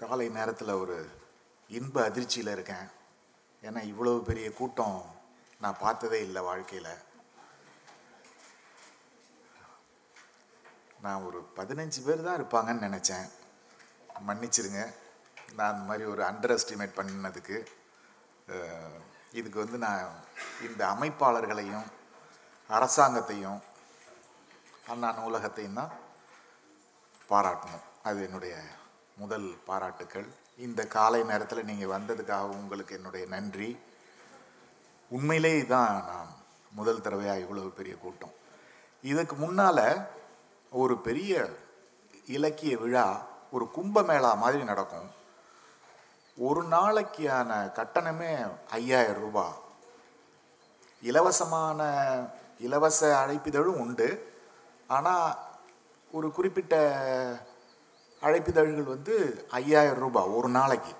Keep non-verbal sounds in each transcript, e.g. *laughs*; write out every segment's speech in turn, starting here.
காலை நேரத்தில் ஒரு இன்ப அதிர்ச்சியில் இருக்கேன். ஏன்னா இவ்வளவு பெரிய கூட்டம் நான் பார்த்ததே இல்லை வாழ்க்கையில். நான் ஒரு பதினஞ்சு பேர் தான் இருப்பாங்கன்னு நினச்சேன். மன்னிச்சிருங்க. நான் அந்த மாதிரி ஒரு அண்டர் எஸ்டிமேட் பண்ணினதுக்கு இதுக்கு வந்து நான் இந்த அமைப்பாளர்களையும் அரசாங்கத்தையும் அண்ணா நூலகத்தையும் தான் பாராட்டணும். அது என்னுடைய முதல் பாராட்டுக்கள். இந்த காலை நேரத்தில் நீங்கள் வந்ததுக்காக உங்களுக்கு என்னுடைய நன்றி. உண்மையிலே தான் நான் முதல் தடவையாக இவ்வளவு பெரிய கூட்டம். இதுக்கு முன்னால் ஒரு பெரிய இலக்கிய விழா ஒரு கும்பமேளா மாதிரி நடக்கும். ஒரு நாளைக்கான கட்டணமே ஐயாயிரம் ரூபாய் இலவசமான இலவச அழைப்பிதழும் உண்டு. ஆனால் ஒரு குறிப்பிட்ட அழைப்பிதழ்கள் வந்து ஐயாயிரம் ரூபாய் ஒரு நாளைக்கு.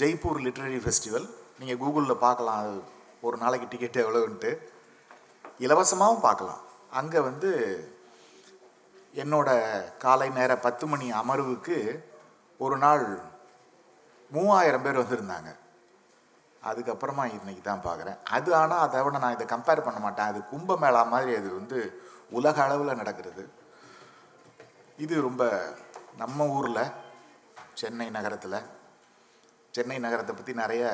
ஜெய்ப்பூர் லிட்ரரி ஃபெஸ்டிவல் நீங்கள் கூகுளில் பார்க்கலாம் அது ஒரு நாளைக்கு டிக்கெட் எவ்வளோன்ட்டு இலவசமாகவும் பார்க்கலாம். அங்கே வந்து என்னோட காலை நேர பத்து மணி அமர்வுக்கு ஒரு நாள் மூவாயிரம் பேர் வந்திருந்தாங்க. அதுக்கப்புறமா இன்னைக்கு தான் பார்க்குறேன். அது ஆனால் அதை விட நான் இதை கம்பேர் பண்ண மாட்டேன். அது கும்பமேளா மாதிரி அது வந்து உலக அளவில் நடக்கிறது. இது ரொம்ப நம்ம ஊரில் சென்னை நகரத்தில் சென்னை நகரத்தை பற்றி நிறைய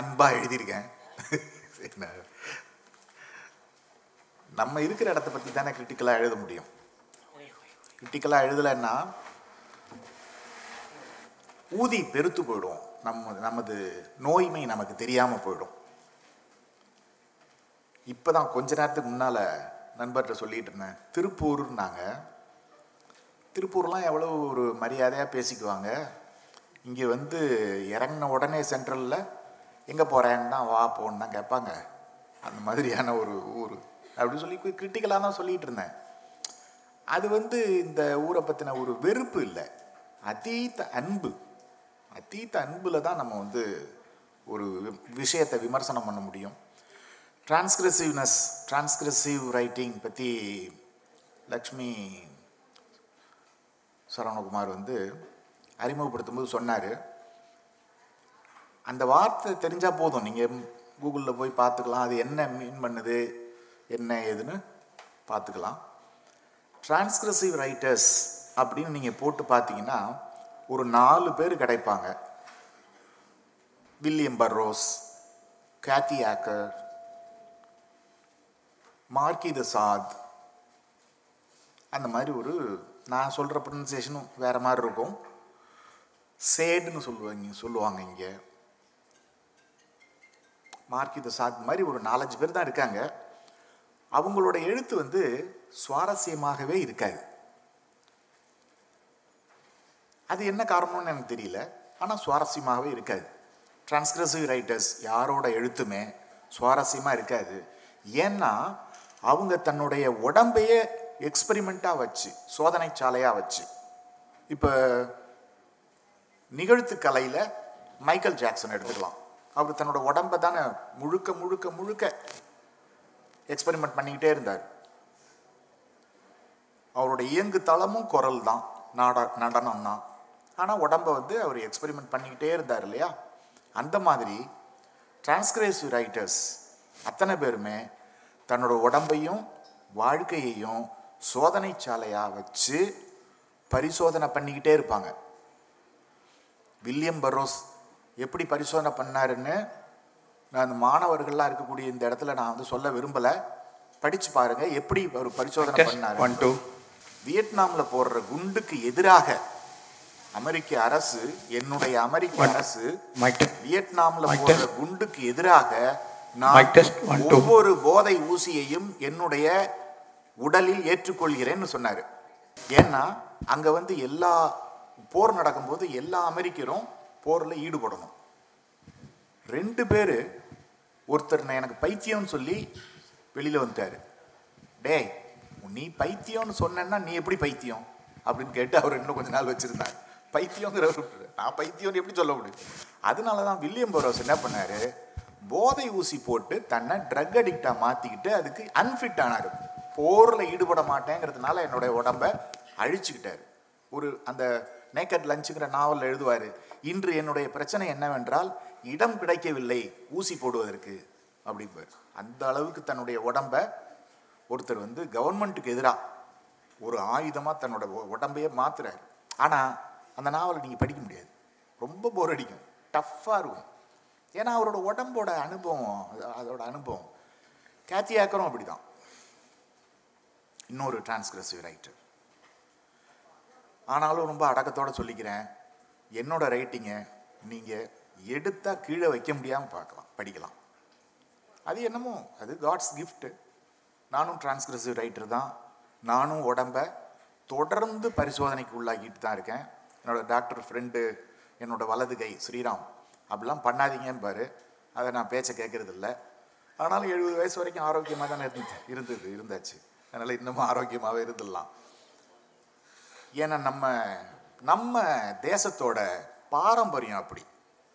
அன்பாக எழுதியிருக்கேன். நம்ம இருக்கிற இடத்த பற்றி தானே கிரிட்டிக்கலாக எழுத முடியும். கிரிட்டிக்கலாக எழுதலைன்னா ஊதி பெருத்து போயிடும். நம்ம நமது நோய்மை நமக்கு தெரியாமல் போயிடும். இப்போ தான் கொஞ்ச நேரத்துக்கு முன்னால் நண்பர்கிட்ட சொல்லிட்டு இருந்தேன். திருப்பூர்னாங்க. திருப்பூர்லாம் எவ்வளோ ஒரு மரியாதையாக பேசிக்குவாங்க? இங்கே வந்து இறங்கின உடனே சென்ட்ரலில் எங்கே போகிறேன்னு தான் வா போன்னு தான் கேட்பாங்க. அந்த மாதிரியான ஒரு ஊர். அப்படி சொல்லி கிரிட்டிக்கலாக தான் சொல்லிகிட்டு இருந்தேன். அது வந்து இந்த ஊரை பற்றின ஒரு வெறுப்பு இல்லை. அதீத்த அன்பு. அதீத்த அன்பில் தான் நம்ம வந்து ஒரு விஷயத்தை விமர்சனம் பண்ண முடியும். டிரான்ஸ்கிரசிவ்னஸ் டிரான்ஸ்கிரசிவ் ரைட்டிங் பற்றி லக்ஷ்மி சரவணகுமார் வந்து அறிமுகப்படுத்தும்போது சொன்னார். அந்த வார்த்தை தெரிஞ்சால் போதும். நீங்கள் கூகுளில் போய் பார்த்துக்கலாம். அது என்ன மீன் பண்ணுது? என்ன ஏதுன்னு பார்த்துக்கலாம். டிரான்ஸ்கிரசிவ் ரைட்டர்ஸ் அப்படின்னு நீங்கள் போட்டு பார்த்தீங்கன்னா ஒரு நாலு பேர் கிடைப்பாங்க. William Burroughs Kathy Acker Marquis de Sade அந்த மாதிரி ஒரு நான் சொல்கிற ப்ரொனன்சியேஷனும் வேறு மாதிரி இருக்கும். சேடுன்னு சொல்லுவாங்க சொல்லுவாங்க இங்கே. மார்க்கி த சாத் மாதிரி ஒரு நாலஞ்சு பேர் தான் இருக்காங்க. அவங்களோட எழுத்து வந்து சுவாரஸ்யமாகவே இருக்காது. அது என்ன காரணம்னு எனக்கு தெரியல. ஆனால் சுவாரஸ்யமாகவே இருக்காது. டிரான்ஸ்கிரசிவ் ரைட்டர்ஸ் யாரோட எழுத்துமே சுவாரஸ்யமாக இருக்காது. ஏன்னா அவங்க தன்னுடைய உடம்பையே எக்ஸ்பெரிமெண்ட்டாக வச்சு சோதனை சாலையாக வச்சு. இப்போ நிகழ்த்து கலையில் மைக்கேல் ஜாக்சன் எடுத்துக்கலாம். அவர் தன்னோட உடம்பை தானே முழுக்க முழுக்க முழுக்க எக்ஸ்பெரிமெண்ட் பண்ணிக்கிட்டே இருந்தார். அவரோட இயங்கு தளமும் குரல் தான் நாட நடனம் தான் ஆனால் உடம்பை வந்து அவர் எக்ஸ்பெரிமெண்ட் பண்ணிக்கிட்டே இருந்தார் இல்லையா? அந்த மாதிரி டிரான்ஸ்கிரேசிவ் ரைட்டர்ஸ் அத்தனை பேருமே தன்னோட உடம்பையும் வாழ்க்கையையும் சோதனை சாலையாக வச்சு பரிசோதனை பண்ணிக்கிட்டே இருப்பாங்க வில்லியம் பரோஸ் எப்படி பரிசோதனை பண்ணாருன்னு நான் அந்த மாணவர்கள்லாம் இருக்கக்கூடிய இந்த இடத்துல நான் வந்து சொல்ல விரும்பலை படிச்சு பாருங்க எப்படி ஒரு பரிசோதனை பண்ணாரு. வியட்நாம்ல போடுற குண்டுக்கு எதிராக அமெரிக்க அரசு என்னுடைய அமெரிக்க அரசு. வியட்நாம்ல போடுற. குண்டுக்கு எதிராக நான். ஒவ்வொரு போதை ஊசியையும் என்னுடைய உடலில் ஏற்றுக்கொள்கிறேன்னு சொன்னார். ஏன்னா அங்கே வந்து எல்லா போர் நடக்கும்போது எல்லா அமெரிக்கரும் போரில் ஈடுபடணும். ரெண்டு பேர் ஒருத்தர் நான் எனக்கு பைத்தியம்னு சொல்லி வெளியில் வந்துட்டார். டேய் நீ பைத்தியம்னு சொன்னேன்னா நீ எப்படி பைத்தியம்? அப்படின்னு கேட்டு அவர் இன்னும் கொஞ்ச நாள் வச்சுருந்தார். பைத்தியங்கிற நான் பைத்தியம்னு எப்படி சொல்ல முடியும்? அதனால தான் வில்லியம் போரோஸ் என்ன பண்ணார்? போதை ஊசி போட்டு தன்னை ட்ரக் அடிக்டாக மாற்றிக்கிட்டு அதுக்கு அன்ஃபிட் ஆனார். போரில் ஈடுபட மாட்டேங்கிறதுனால என்னுடைய உடம்பை அழிச்சுக்கிட்டார். ஒரு அந்த நேக்கட் லஞ்சுங்கிற நாவல் எழுதுவார் இன்று என்னுடைய பிரச்சனை என்னவென்றால் இடம் கிடைக்கவில்லை ஊசி போடுவதற்கு அப்படிம்பார். அந்த அளவுக்கு தன்னுடைய உடம்ப ஒருத்தர் வந்து கவர்மெண்ட்டுக்கு எதிராக ஒரு ஆயுதமாக தன்னோட உடம்பையே மாத்துறாரு. ஆனால் அந்த நாவலை நீங்கள் படிக்க முடியாது. ரொம்ப போர் அடிக்கும். டஃப்பாக இருக்கும். ஏன்னா அவரோட உடம்போட அனுபவம் அது- அதோட அனுபவம் கேத்தி ஆக்கரும் அப்படிதான். இன்னொரு டிரான்ஸ்கிரசிவ் ரைட்டர் ஆனாலும் ரொம்ப அடக்கத்தோட சொல்லிக்கிறேன் என்னோட ரைட்டிங்கை நீங்கள் எடுத்தால் கீழே வைக்க முடியாமல் பார்க்கலாம் படிக்கலாம். அது என்னமோ அது காட்ஸ் கிஃப்ட்டு நானும் டிரான்ஸ்கிரசிவ் ரைட்டர் தான். நானும் உடம்ப தொடர்ந்து பரிசோதனைக்கு உள்ளாக்கிட்டு தான் இருக்கேன். என்னோட டாக்டர் ஃப்ரெண்டு என்னோட வலது கை ஸ்ரீராம் அப்படிலாம் பண்ணாதீங்கன்னு பாரு. அதை நான் பேச்சை கேட்குறதில்ல ஆனாலும் எழுபது வயசு வரைக்கும் ஆரோக்கியமாக தானே இருந்துச்சு இருந்தது இருந்தாச்சு. அதனால் இன்னமும் ஆரோக்கியமாகவே இருந்துடலாம். ஏன்னா நம்ம நம்ம தேசத்தோட பாரம்பரியம் அப்படி.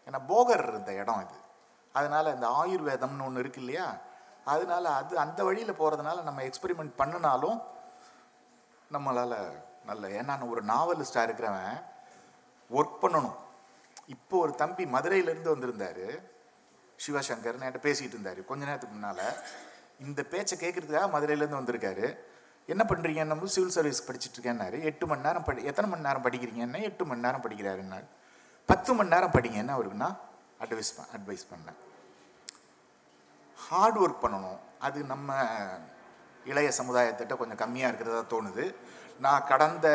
ஏன்னா போகர் இருந்த இடம் இது. அதனால் இந்த ஆயுர்வேதம்னு ஒன்று இருக்கு இல்லையா? அதனால அது அந்த வழியில் போகிறதுனால நம்ம எக்ஸ்பெரிமெண்ட் பண்ணினாலும் நம்மளால் நல்ல ஏன்னா ஒரு நாவலிஸ்டாக இருக்கிறவன் ஒர்க் பண்ணணும். இப்போ ஒரு தம்பி மதுரையிலேருந்து வந்திருந்தாரு. சிவசங்கர் என்கிட்ட பேசிகிட்டு இருந்தார். கொஞ்ச நேரத்துக்கு முன்னால். இந்த பேச்சை கேட்குறதுக்காக மதுரையிலேருந்து வந்திருக்காரு. என்ன பண்ணுறீங்க நம்ம சிவில் சர்வீஸ் படிச்சுட்டு இருக்கேன்னாரு எட்டு மணி நேரம் படி எத்தனை மணி நேரம் படிக்கிறீங்கன்னா? எட்டு மணி நேரம் படிக்கிறாருன்னாரு. பத்து மணி நேரம் படிங்கன்னு அவருக்கு நான் அட்வைஸ் அட்வைஸ் பண்ணேன். ஹார்ட் ஒர்க் பண்ணணும். அது நம்ம இளைய சமுதாயத்திட்ட கொஞ்சம் கம்மியாக இருக்கிறதா தோணுது. நான் கடந்த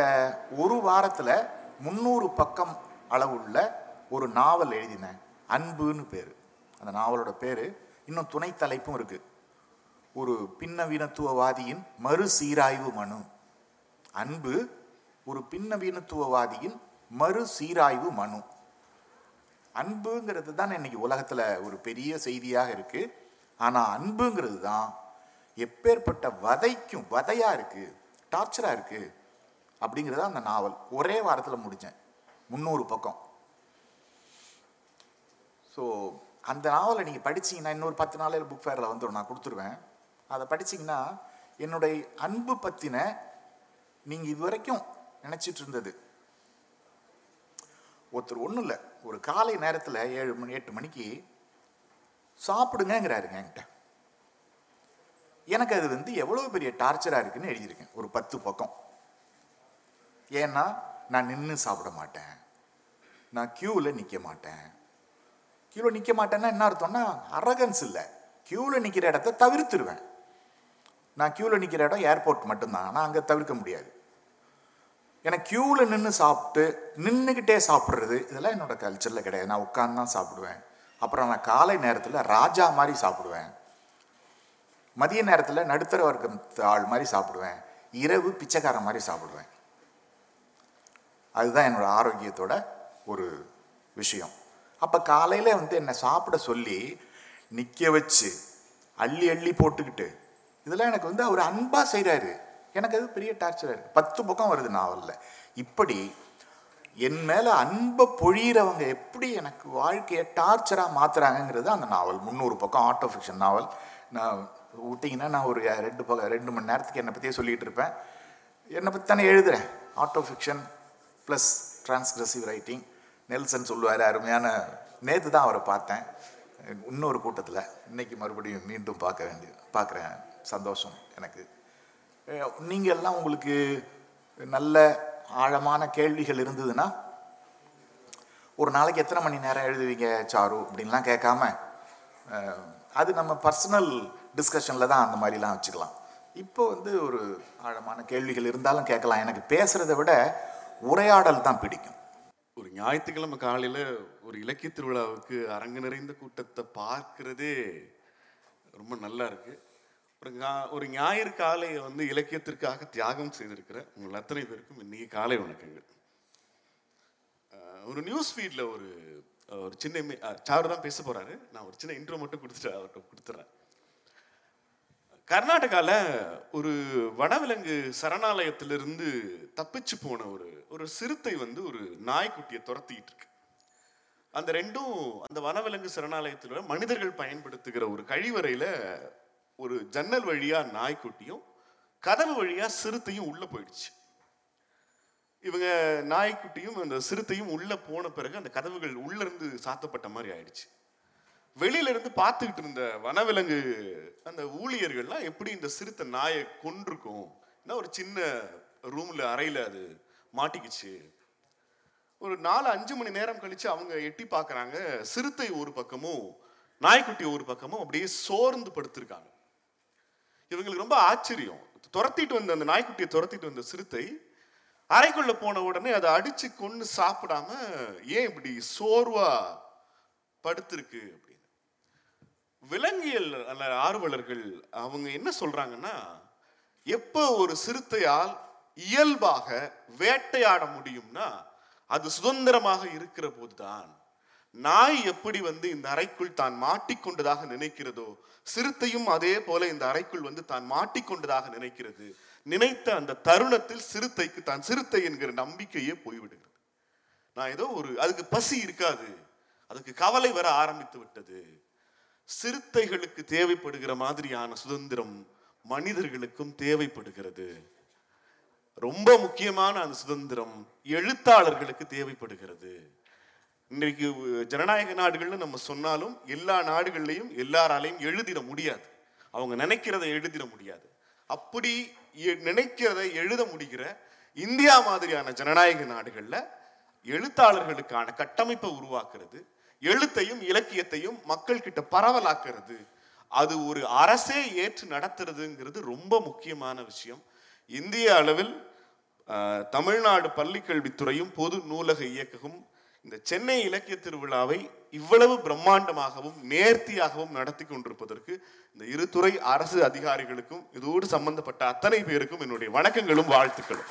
ஒரு வாரத்தில் முந்நூறு பக்கம் அளவுள்ள ஒரு நாவல் எழுதினேன். அன்புன்னு பேர். அந்த நாவலோட பேர். இன்னும் துணை தலைப்பும் இருக்குது ஒரு பின்னவீனத்துவவாதியின் மறுசீராய்வு மனு. அன்பு ஒரு பின்னவீனத்துவவாதியின் மறுசீராய்வு மனு. அன்புங்கிறது தான் இன்னைக்கு உலகத்தில் ஒரு பெரிய செய்தியாக இருக்கு. ஆனால் அன்புங்கிறது தான் எப்பேற்பட்ட வதைக்கும் வதையா இருக்கு டார்ச்சரா இருக்கு அப்படிங்கிறது அந்த நாவல். ஒரே வாரத்தில் முடித்தேன் முந்நூறு பக்கம். ஸோ அந்த நாவலை நீங்கள் படிச்சீங்கன்னா இன்னொரு பத்து நாளில் புக் ஃபேரில் வந்துடும் நான் கொடுத்துருவேன். அதை படிச்சிங்கன்னா என்னுடைய அன்பு பற்றின நீங்கள் இதுவரைக்கும் நினச்சிட்டு இருந்தது. ஒருத்தர் ஒன்றும் இல்லை. ஒரு காலை நேரத்தில் ஏழு மணி எட்டு மணிக்கு சாப்பிடுங்கங்கிறாருங்க என்கிட்ட. எனக்கு அது வந்து எவ்வளோ பெரிய டார்ச்சராக இருக்குன்னு எழுதியிருக்கேன். ஒரு பத்து பக்கம். ஏன்னா நான் நின்று சாப்பிட மாட்டேன். நான் க்யூவில் நிற்க மாட்டேன். க்யூவில் நிற்க மாட்டேன்னா என்ன அர்த்தம்னா அரகன்ஸ் இல்லை. க்யூவில் நிற்கிற இடத்த தவிர்த்துருவேன். நான் க்யூவில் நிற்கிற இடம் ஏர்போர்ட் மட்டும்தான். ஆனால் அங்கே தவிர்க்க முடியாது. எனக்கு க்யூவில் நின்று சாப்பிட்டு நின்றுக்கிட்டே சாப்பிட்றது இதெல்லாம் என்னோடய கல்ச்சரில் கிடையாது. நான் உட்காந்து தான் சாப்பிடுவேன். அப்புறம் நான் காலை நேரத்தில் ராஜா மாதிரி சாப்பிடுவேன். மதிய நேரத்தில் நடுத்தர வர்க்கம் ஆள் மாதிரி சாப்பிடுவேன். இரவு பிச்சைக்காரன் மாதிரி சாப்பிடுவேன். அதுதான் என்னோடய ஆரோக்கியத்தோட ஒரு விஷயம். அப்போ காலையில் வந்து என்னை சாப்பிட சொல்லி நிற்க வச்சு அள்ளி அள்ளி போட்டுக்கிட்டு இதெல்லாம் எனக்கு வந்து அவர் அன்பாக செய்கிறாரு எனக்கு அது பெரிய டார்ச்சராக இருக்குது பத்து பக்கம் வருது நாவலில். இப்படி என் மேலே அன்பை பொழியிறவங்க எப்படி எனக்கு வாழ்க்கையை டார்ச்சராக மாற்றுறாங்கங்கிறது அந்த நாவல். முந்நூறு பக்கம் ஆட்டோ ஃபிக்ஷன் நாவல். நான் விட்டிங்கன்னா நான் ஒரு ரெண்டு பக்கம் ரெண்டு மணி நேரத்துக்கு என்னை பற்றியே சொல்லிகிட்டு இருப்பேன். என்னை பற்றி தானே எழுதுகிறேன் auto fiction plus transgressive writing Nelson சொல்லுவார் அருமையான நேற்று தான் அவரை பார்த்தேன். இன்னொரு கூட்டத்தில். இன்றைக்கி மறுபடியும் மீண்டும் பார்க்க வேண்டிய பார்க்குறேன். சந்தோஷம் எனக்கு. நீங்கள் எல்லாம் உங்களுக்கு நல்ல ஆழமான கேள்விகள் இருந்ததுன்னா ஒரு நாளைக்கு எத்தனை மணி நேரம் எழுதுவீங்க சாரு அப்படின்லாம் கேட்காம அது நம்ம பர்சனல் டிஸ்கஷனில் தான் அந்த மாதிரிலாம் வச்சுக்கலாம். இப்போ வந்து ஒரு ஆழமான கேள்விகள் இருந்தாலும் கேட்கலாம். எனக்கு பேசுகிறத விட உரையாடல் தான் பிடிக்கும். ஒரு ஞாயிற்றுக்கிழமை காலையில் ஒரு இலக்கிய திருவிழாவுக்கு அரங்கு நிறைந்த கூட்டத்தை பார்க்குறதே ரொம்ப நல்லா இருக்குது ஒரு ஒரு ஞாயிறு காலையை வந்து இலக்கியத்திற்காக தியாகம் செய்திருக்கிற உங்கள் அத்தனை பேருக்கும் இன்னைக்கு காலை வணக்கங்கள். ஒரு நியூஸ் ஃபீட்ல ஒரு ஒரு சின்ன சார் சாரு தான் பேச போறாரு. நான் ஒரு சின்ன இன்ட்ரோ மட்டும் கொடுத்துட்டு அவர்கிட்ட கொடுத்துறேன். கர்நாடகால ஒரு வனவிலங்கு சரணாலயத்திலிருந்து தப்பிச்சு போன ஒரு ஒரு சிறுத்தை வந்து ஒரு நாய்க்குட்டியை துரத்திட்டு இருக்கு. அந்த ரெண்டும் அந்த வனவிலங்கு சரணாலயத்தில் மனிதர்கள் பயன்படுத்துகிற ஒரு கழிவறையில ஒரு ஜன்னல் வழியா நாய்க்குட்டியும் கதவு வழியா சிறுத்தையும் உள்ள போயிடுச்சு. இவங்க நாய்க்குட்டியும் அந்த சிறுத்தையும் உள்ள போன பிறகு அந்த கதவுகள் உள்ள இருந்து சாத்தப்பட்ட மாதிரி ஆயிடுச்சு. வெளியில இருந்து பார்த்துக்கிட்டு இருந்த வனவிலங்கு அந்த ஊழியர்கள்லாம் எப்படி இந்த சிறுத்தை நாயை கொண்டிருக்கும் ஏன்னா ஒரு சின்ன ரூம்ல அறையில அது மாட்டிக்கிச்சு. ஒரு நாலு அஞ்சு மணி நேரம் கழிச்சு அவங்க எட்டி பார்க்கறாங்க. சிறுத்தை ஒரு பக்கமும் நாய்க்குட்டி ஒரு பக்கமும் அப்படியே சோர்ந்து படுத்திருக்காங்க. இவங்களுக்கு ரொம்ப ஆச்சரியம். துரத்திட்டு வந்த அந்த நாய்க்குட்டியை துரத்திட்டு வந்த சிறுத்தை அறைக்குள்ள போன உடனே அதை அடிச்சு கொண்டு சாப்பிடாம ஏன் இப்படி சோர்வா படுத்திருக்கு அப்படின்னு. விலங்கியல் அல்ல ஆர்வலர்கள் அவங்க என்ன சொல்றாங்கன்னா எப்போ ஒரு சிறுத்தையால் இயல்பாக வேட்டையாட முடியும்னா அது சுதந்திரமாக இருக்கிற போதுதான். நாய் எப்படி வந்து இந்த அறைக்குள் தான் மாட்டிக்கொண்டதாக நினைக்கிறதோ சிறுத்தையும் அதே போல இந்த அறைக்குள் வந்து தான் மாட்டிக்கொண்டதாக நினைக்கிறது. நினைத்த அந்த தருணத்தில் சிறுத்தைக்கு தான் சிறுத்தை என்கிற நம்பிக்கையே போய்விடுகிறது. நான் ஏதோ ஒரு அதுக்கு பசி இருக்காது. அதுக்கு கவலை வர ஆரம்பித்து விட்டது. சிறுத்தைகளுக்கு தேவைப்படுகிற மாதிரியான சுதந்திரம் மனிதர்களுக்கும் தேவைப்படுகிறது. ரொம்ப முக்கியமான அந்த சுதந்திரம் எழுத்தாளர்களுக்கு தேவைப்படுகிறது. இன்றைக்கு ஜனநாயக நாடுகள்னு நம்ம சொன்னாலும் எல்லா நாடுகள்லையும் எல்லாராலையும் எழுதிட முடியாது. அவங்க நினைக்கிறத எழுதிட முடியாது. அப்படி நினைக்கிறத எழுத முடிகிற இந்தியா மாதிரியான ஜனநாயக நாடுகளில் எழுத்தாளர்களுக்கான கட்டமைப்பை உருவாக்குறது எழுத்தையும் இலக்கியத்தையும் மக்கள் கிட்ட பரவலாக்குறது அது ஒரு அரசே ஏற்று நடத்துறதுங்கிறது ரொம்ப முக்கியமான விஷயம். இந்திய அளவில் தமிழ்நாடு பள்ளிக்கல்வித்துறையும் பொது நூலக இயக்ககம் இந்த சென்னை இலக்கிய திருவிழாவை இவ்வளவு பிரம்மாண்டமாகவும் நேர்த்தியாகவும் நடத்தி கொண்டிருப்பதற்கு இந்த இரு துறை அரசு அதிகாரிகளுக்கும் இதோடு சம்பந்தப்பட்ட அத்தனை பேருக்கும் என்னுடைய வணக்கங்களும் வாழ்த்துக்களும்.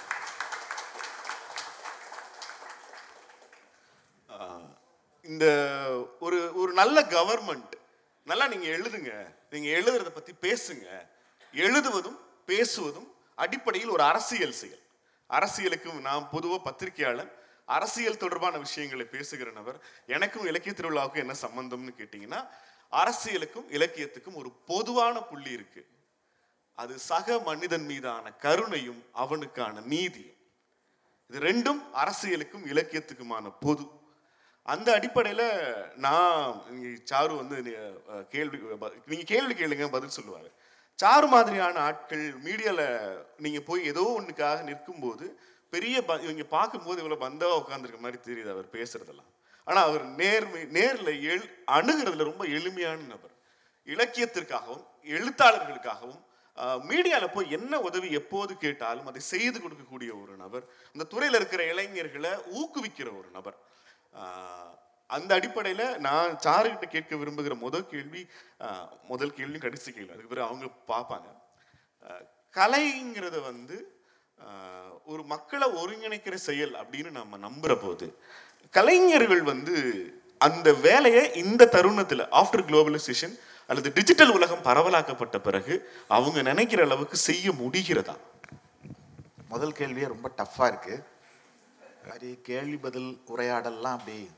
ஆஹ், இந்த ஒரு ஒரு நல்ல கவர்மெண்ட் நல்லா நீங்க எழுதுங்க. நீங்க எழுதுறத பத்தி பேசுங்க. எழுதுவதும் பேசுவதும் அடிப்படையில் ஒரு அரசியல் செயல். அரசியலுக்கும் நான் பொதுவாக பத்திரிகையாளர் அரசியல் தொடர்பான விஷயங்களை பேசுகிற நபர் எனக்கும் இலக்கிய திருவிழாவுக்கும் என்ன சம்பந்தம்னு கேட்டீங்கன்னா அரசியலுக்கும் இலக்கியத்துக்கும் ஒரு பொதுவான புள்ளி இருக்கு. அது சக மனிதன் மீதான கருணையும் அவனுக்கான நீதியும். இது ரெண்டும் அரசியலுக்கும் இலக்கியத்துக்குமான பொது. அந்த அடிப்படையில நான் சாரு வந்து கேள்வி நீங்கள் நீங்க கேள்வி கேளுங்க பதில் சொல்லுவாரு. சாரு மாதிரியான ஆட்கள் மீடியால நீங்க போய் ஏதோ ஒன்றுக்காக நிற்கும்போது பெரிய ப- இவங்க பார்க்கும்போது இவ்வளவு பந்தவாக உட்காந்துருக்க மாதிரி தெரியுது அவர் பேசுறதெல்லாம். ஆனா அவர் நேர்மை நேர்ல எழு அணுகிறதுல ரொம்ப எளிமையான நபர். இலக்கியத்திற்காகவும் எழுத்தாளர்களுக்காகவும் மீடியாவில் போய் என்ன உதவி எப்போது கேட்டாலும் அதை செய்து கொடுக்கக்கூடிய ஒரு நபர் அந்த துறையில் இருக்கிற இளைஞர்களை ஊக்குவிக்கிற ஒரு நபர். ஆஹ், அந்த அடிப்படையில் நான் சாருகிட்ட கேட்க விரும்புகிற முதல் கேள்வி ஆஹ், முதல் கேள்வி கடைசி கேள்வி. அதுக்கு பிறகு அவங்க பார்ப்பாங்க. ஆஹ், கலைங்கிறத வந்து ஒரு மக்களை ஒருங்கிணைக்கிற செயல் அப்படின்னு நம்ம நம்புற போது கலைஞர்கள் வந்து அந்த வேலையை இந்த தருணத்தில் ஆஃப்டர் குளோபலைசேஷன் அல்லது டிஜிட்டல் உலகம் பரவலாக்கப்பட்ட பிறகு அவங்க நினைக்கிற அளவுக்கு செய்ய முடிகிறதா? முதல் கேள்வியே ரொம்ப டஃப்பாக இருக்குது மாதிரி கேள்வி பதில் உரையாடல்லாம் அப்படி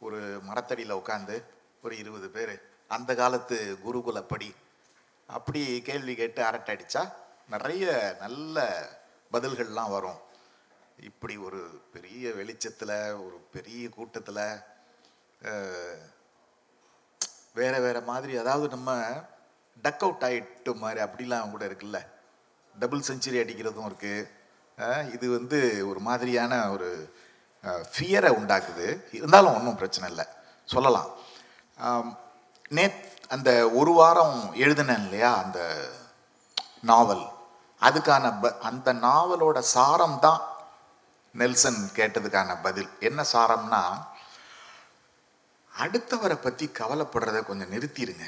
ஒரு மரத்தடியில் உட்காந்து ஒரு இருபது பேர் அந்த காலத்து குருகுலப்படி அப்படி கேள்வி கேட்டு அரட்டை அடித்தா நிறைய நல்ல பதில்கள்லாம் வரும். இப்படி ஒரு பெரிய வெளிச்சத்தில் ஒரு பெரிய கூட்டத்தில் வேற வேற மாதிரி அதாவது நம்ம டக் அவுட் ஆகிட்டு மாதிரி அப்படிலாம் கூட இருக்குல்ல. டபுள் செஞ்சுரி அடிக்கிறதும் இருக்குது இது வந்து ஒரு மாதிரியான ஒரு ஃபியரை உண்டாக்குது. இருந்தாலும் ஒன்றும் பிரச்சனை இல்லை. சொல்லலாம். நேத் அந்த ஒரு வாரம் எழுதினேன் இல்லையா அந்த நாவல் அதுக்கான ப அந்த நாவலோட சாரம் தான் நெல்சன் கேட்டதுக்கான பதில். என்ன சாரம்னா அடுத்தவரை பத்தி கவலைப்படுறத கொஞ்சம் நிறுத்திடுங்க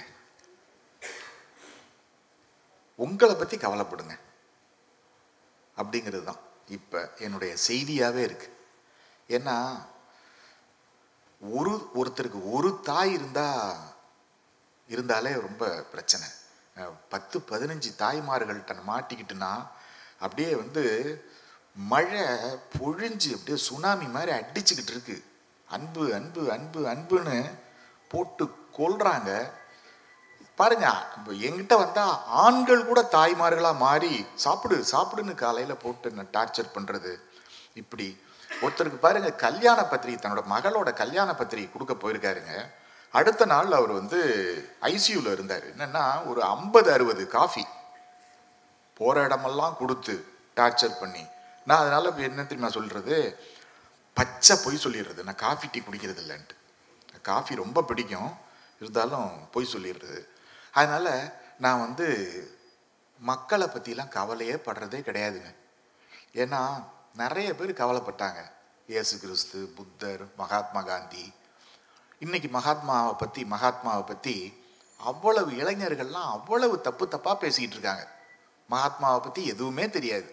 உங்களை பத்தி கவலைப்படுங்க. அப்படிங்கிறது தான். இப்ப என்னுடைய செய்தியாவே இருக்கு. ஏன்னா ஒரு ஒருத்தருக்கு ஒரு தாய் இருந்தா இருந்தாலே ரொம்ப பிரச்சனை. பத்து பதினஞ்சு தாய்மார்கள்ட்ட மாட்டிக்கிட்டுன்னா அப்படியே வந்து மழை பொழிஞ்சு அப்படியே சுனாமி மாதிரி அடிச்சுக்கிட்டு இருக்கு. அன்பு அன்பு அன்பு அன்புன்னு போட்டு கொள்றாங்க பாருங்க இப்போ எங்கிட்ட வந்தா ஆண்கள் கூட தாய்மார்களா மாறி சாப்பிடு சாப்பிடுன்னு காலையில போட்டு டார்ச்சர் பண்றது? இப்படி ஒருத்தருக்கு பாருங்க கல்யாண பத்திரிகை தன்னோட மகளோட கல்யாண பத்திரிகை கொடுக்க போயிருக்காருங்க. அடுத்த நாள் அவர் வந்து ஐசியூவில் இருந்தார். என்னன்னா ஒரு ஐம்பது அறுபது காஃபி போகிற இடமெல்லாம் கொடுத்து டார்ச்சர் பண்ணி. நான் அதனால் என்ன தெரியுமா சொல்கிறது பச்சை பொய் சொல்லிடுறது. நான் காஃபி டீ குடிக்கிறது இல்லைன்ட்டு. காஃபி ரொம்ப பிடிக்கும். இருந்தாலும் பொய் சொல்லிடுறது. அதனால் நான் வந்து மக்களை பற்றிலாம் கவலையே படுறதே கிடையாதுங்க. ஏன்னா நிறைய பேர் கவலைப்பட்டாங்க. இயேசு கிறிஸ்து புத்தர் மகாத்மா காந்தி இன்னைக்கு மகாத்மாவை பற்றி மகாத்மாவை பற்றி அவ்வளவு இளைஞர்கள்லாம் அவ்வளவு தப்பு தப்பாக பேசிக்கிட்டு இருக்காங்க. மகாத்மாவை பற்றி எதுவுமே தெரியாது.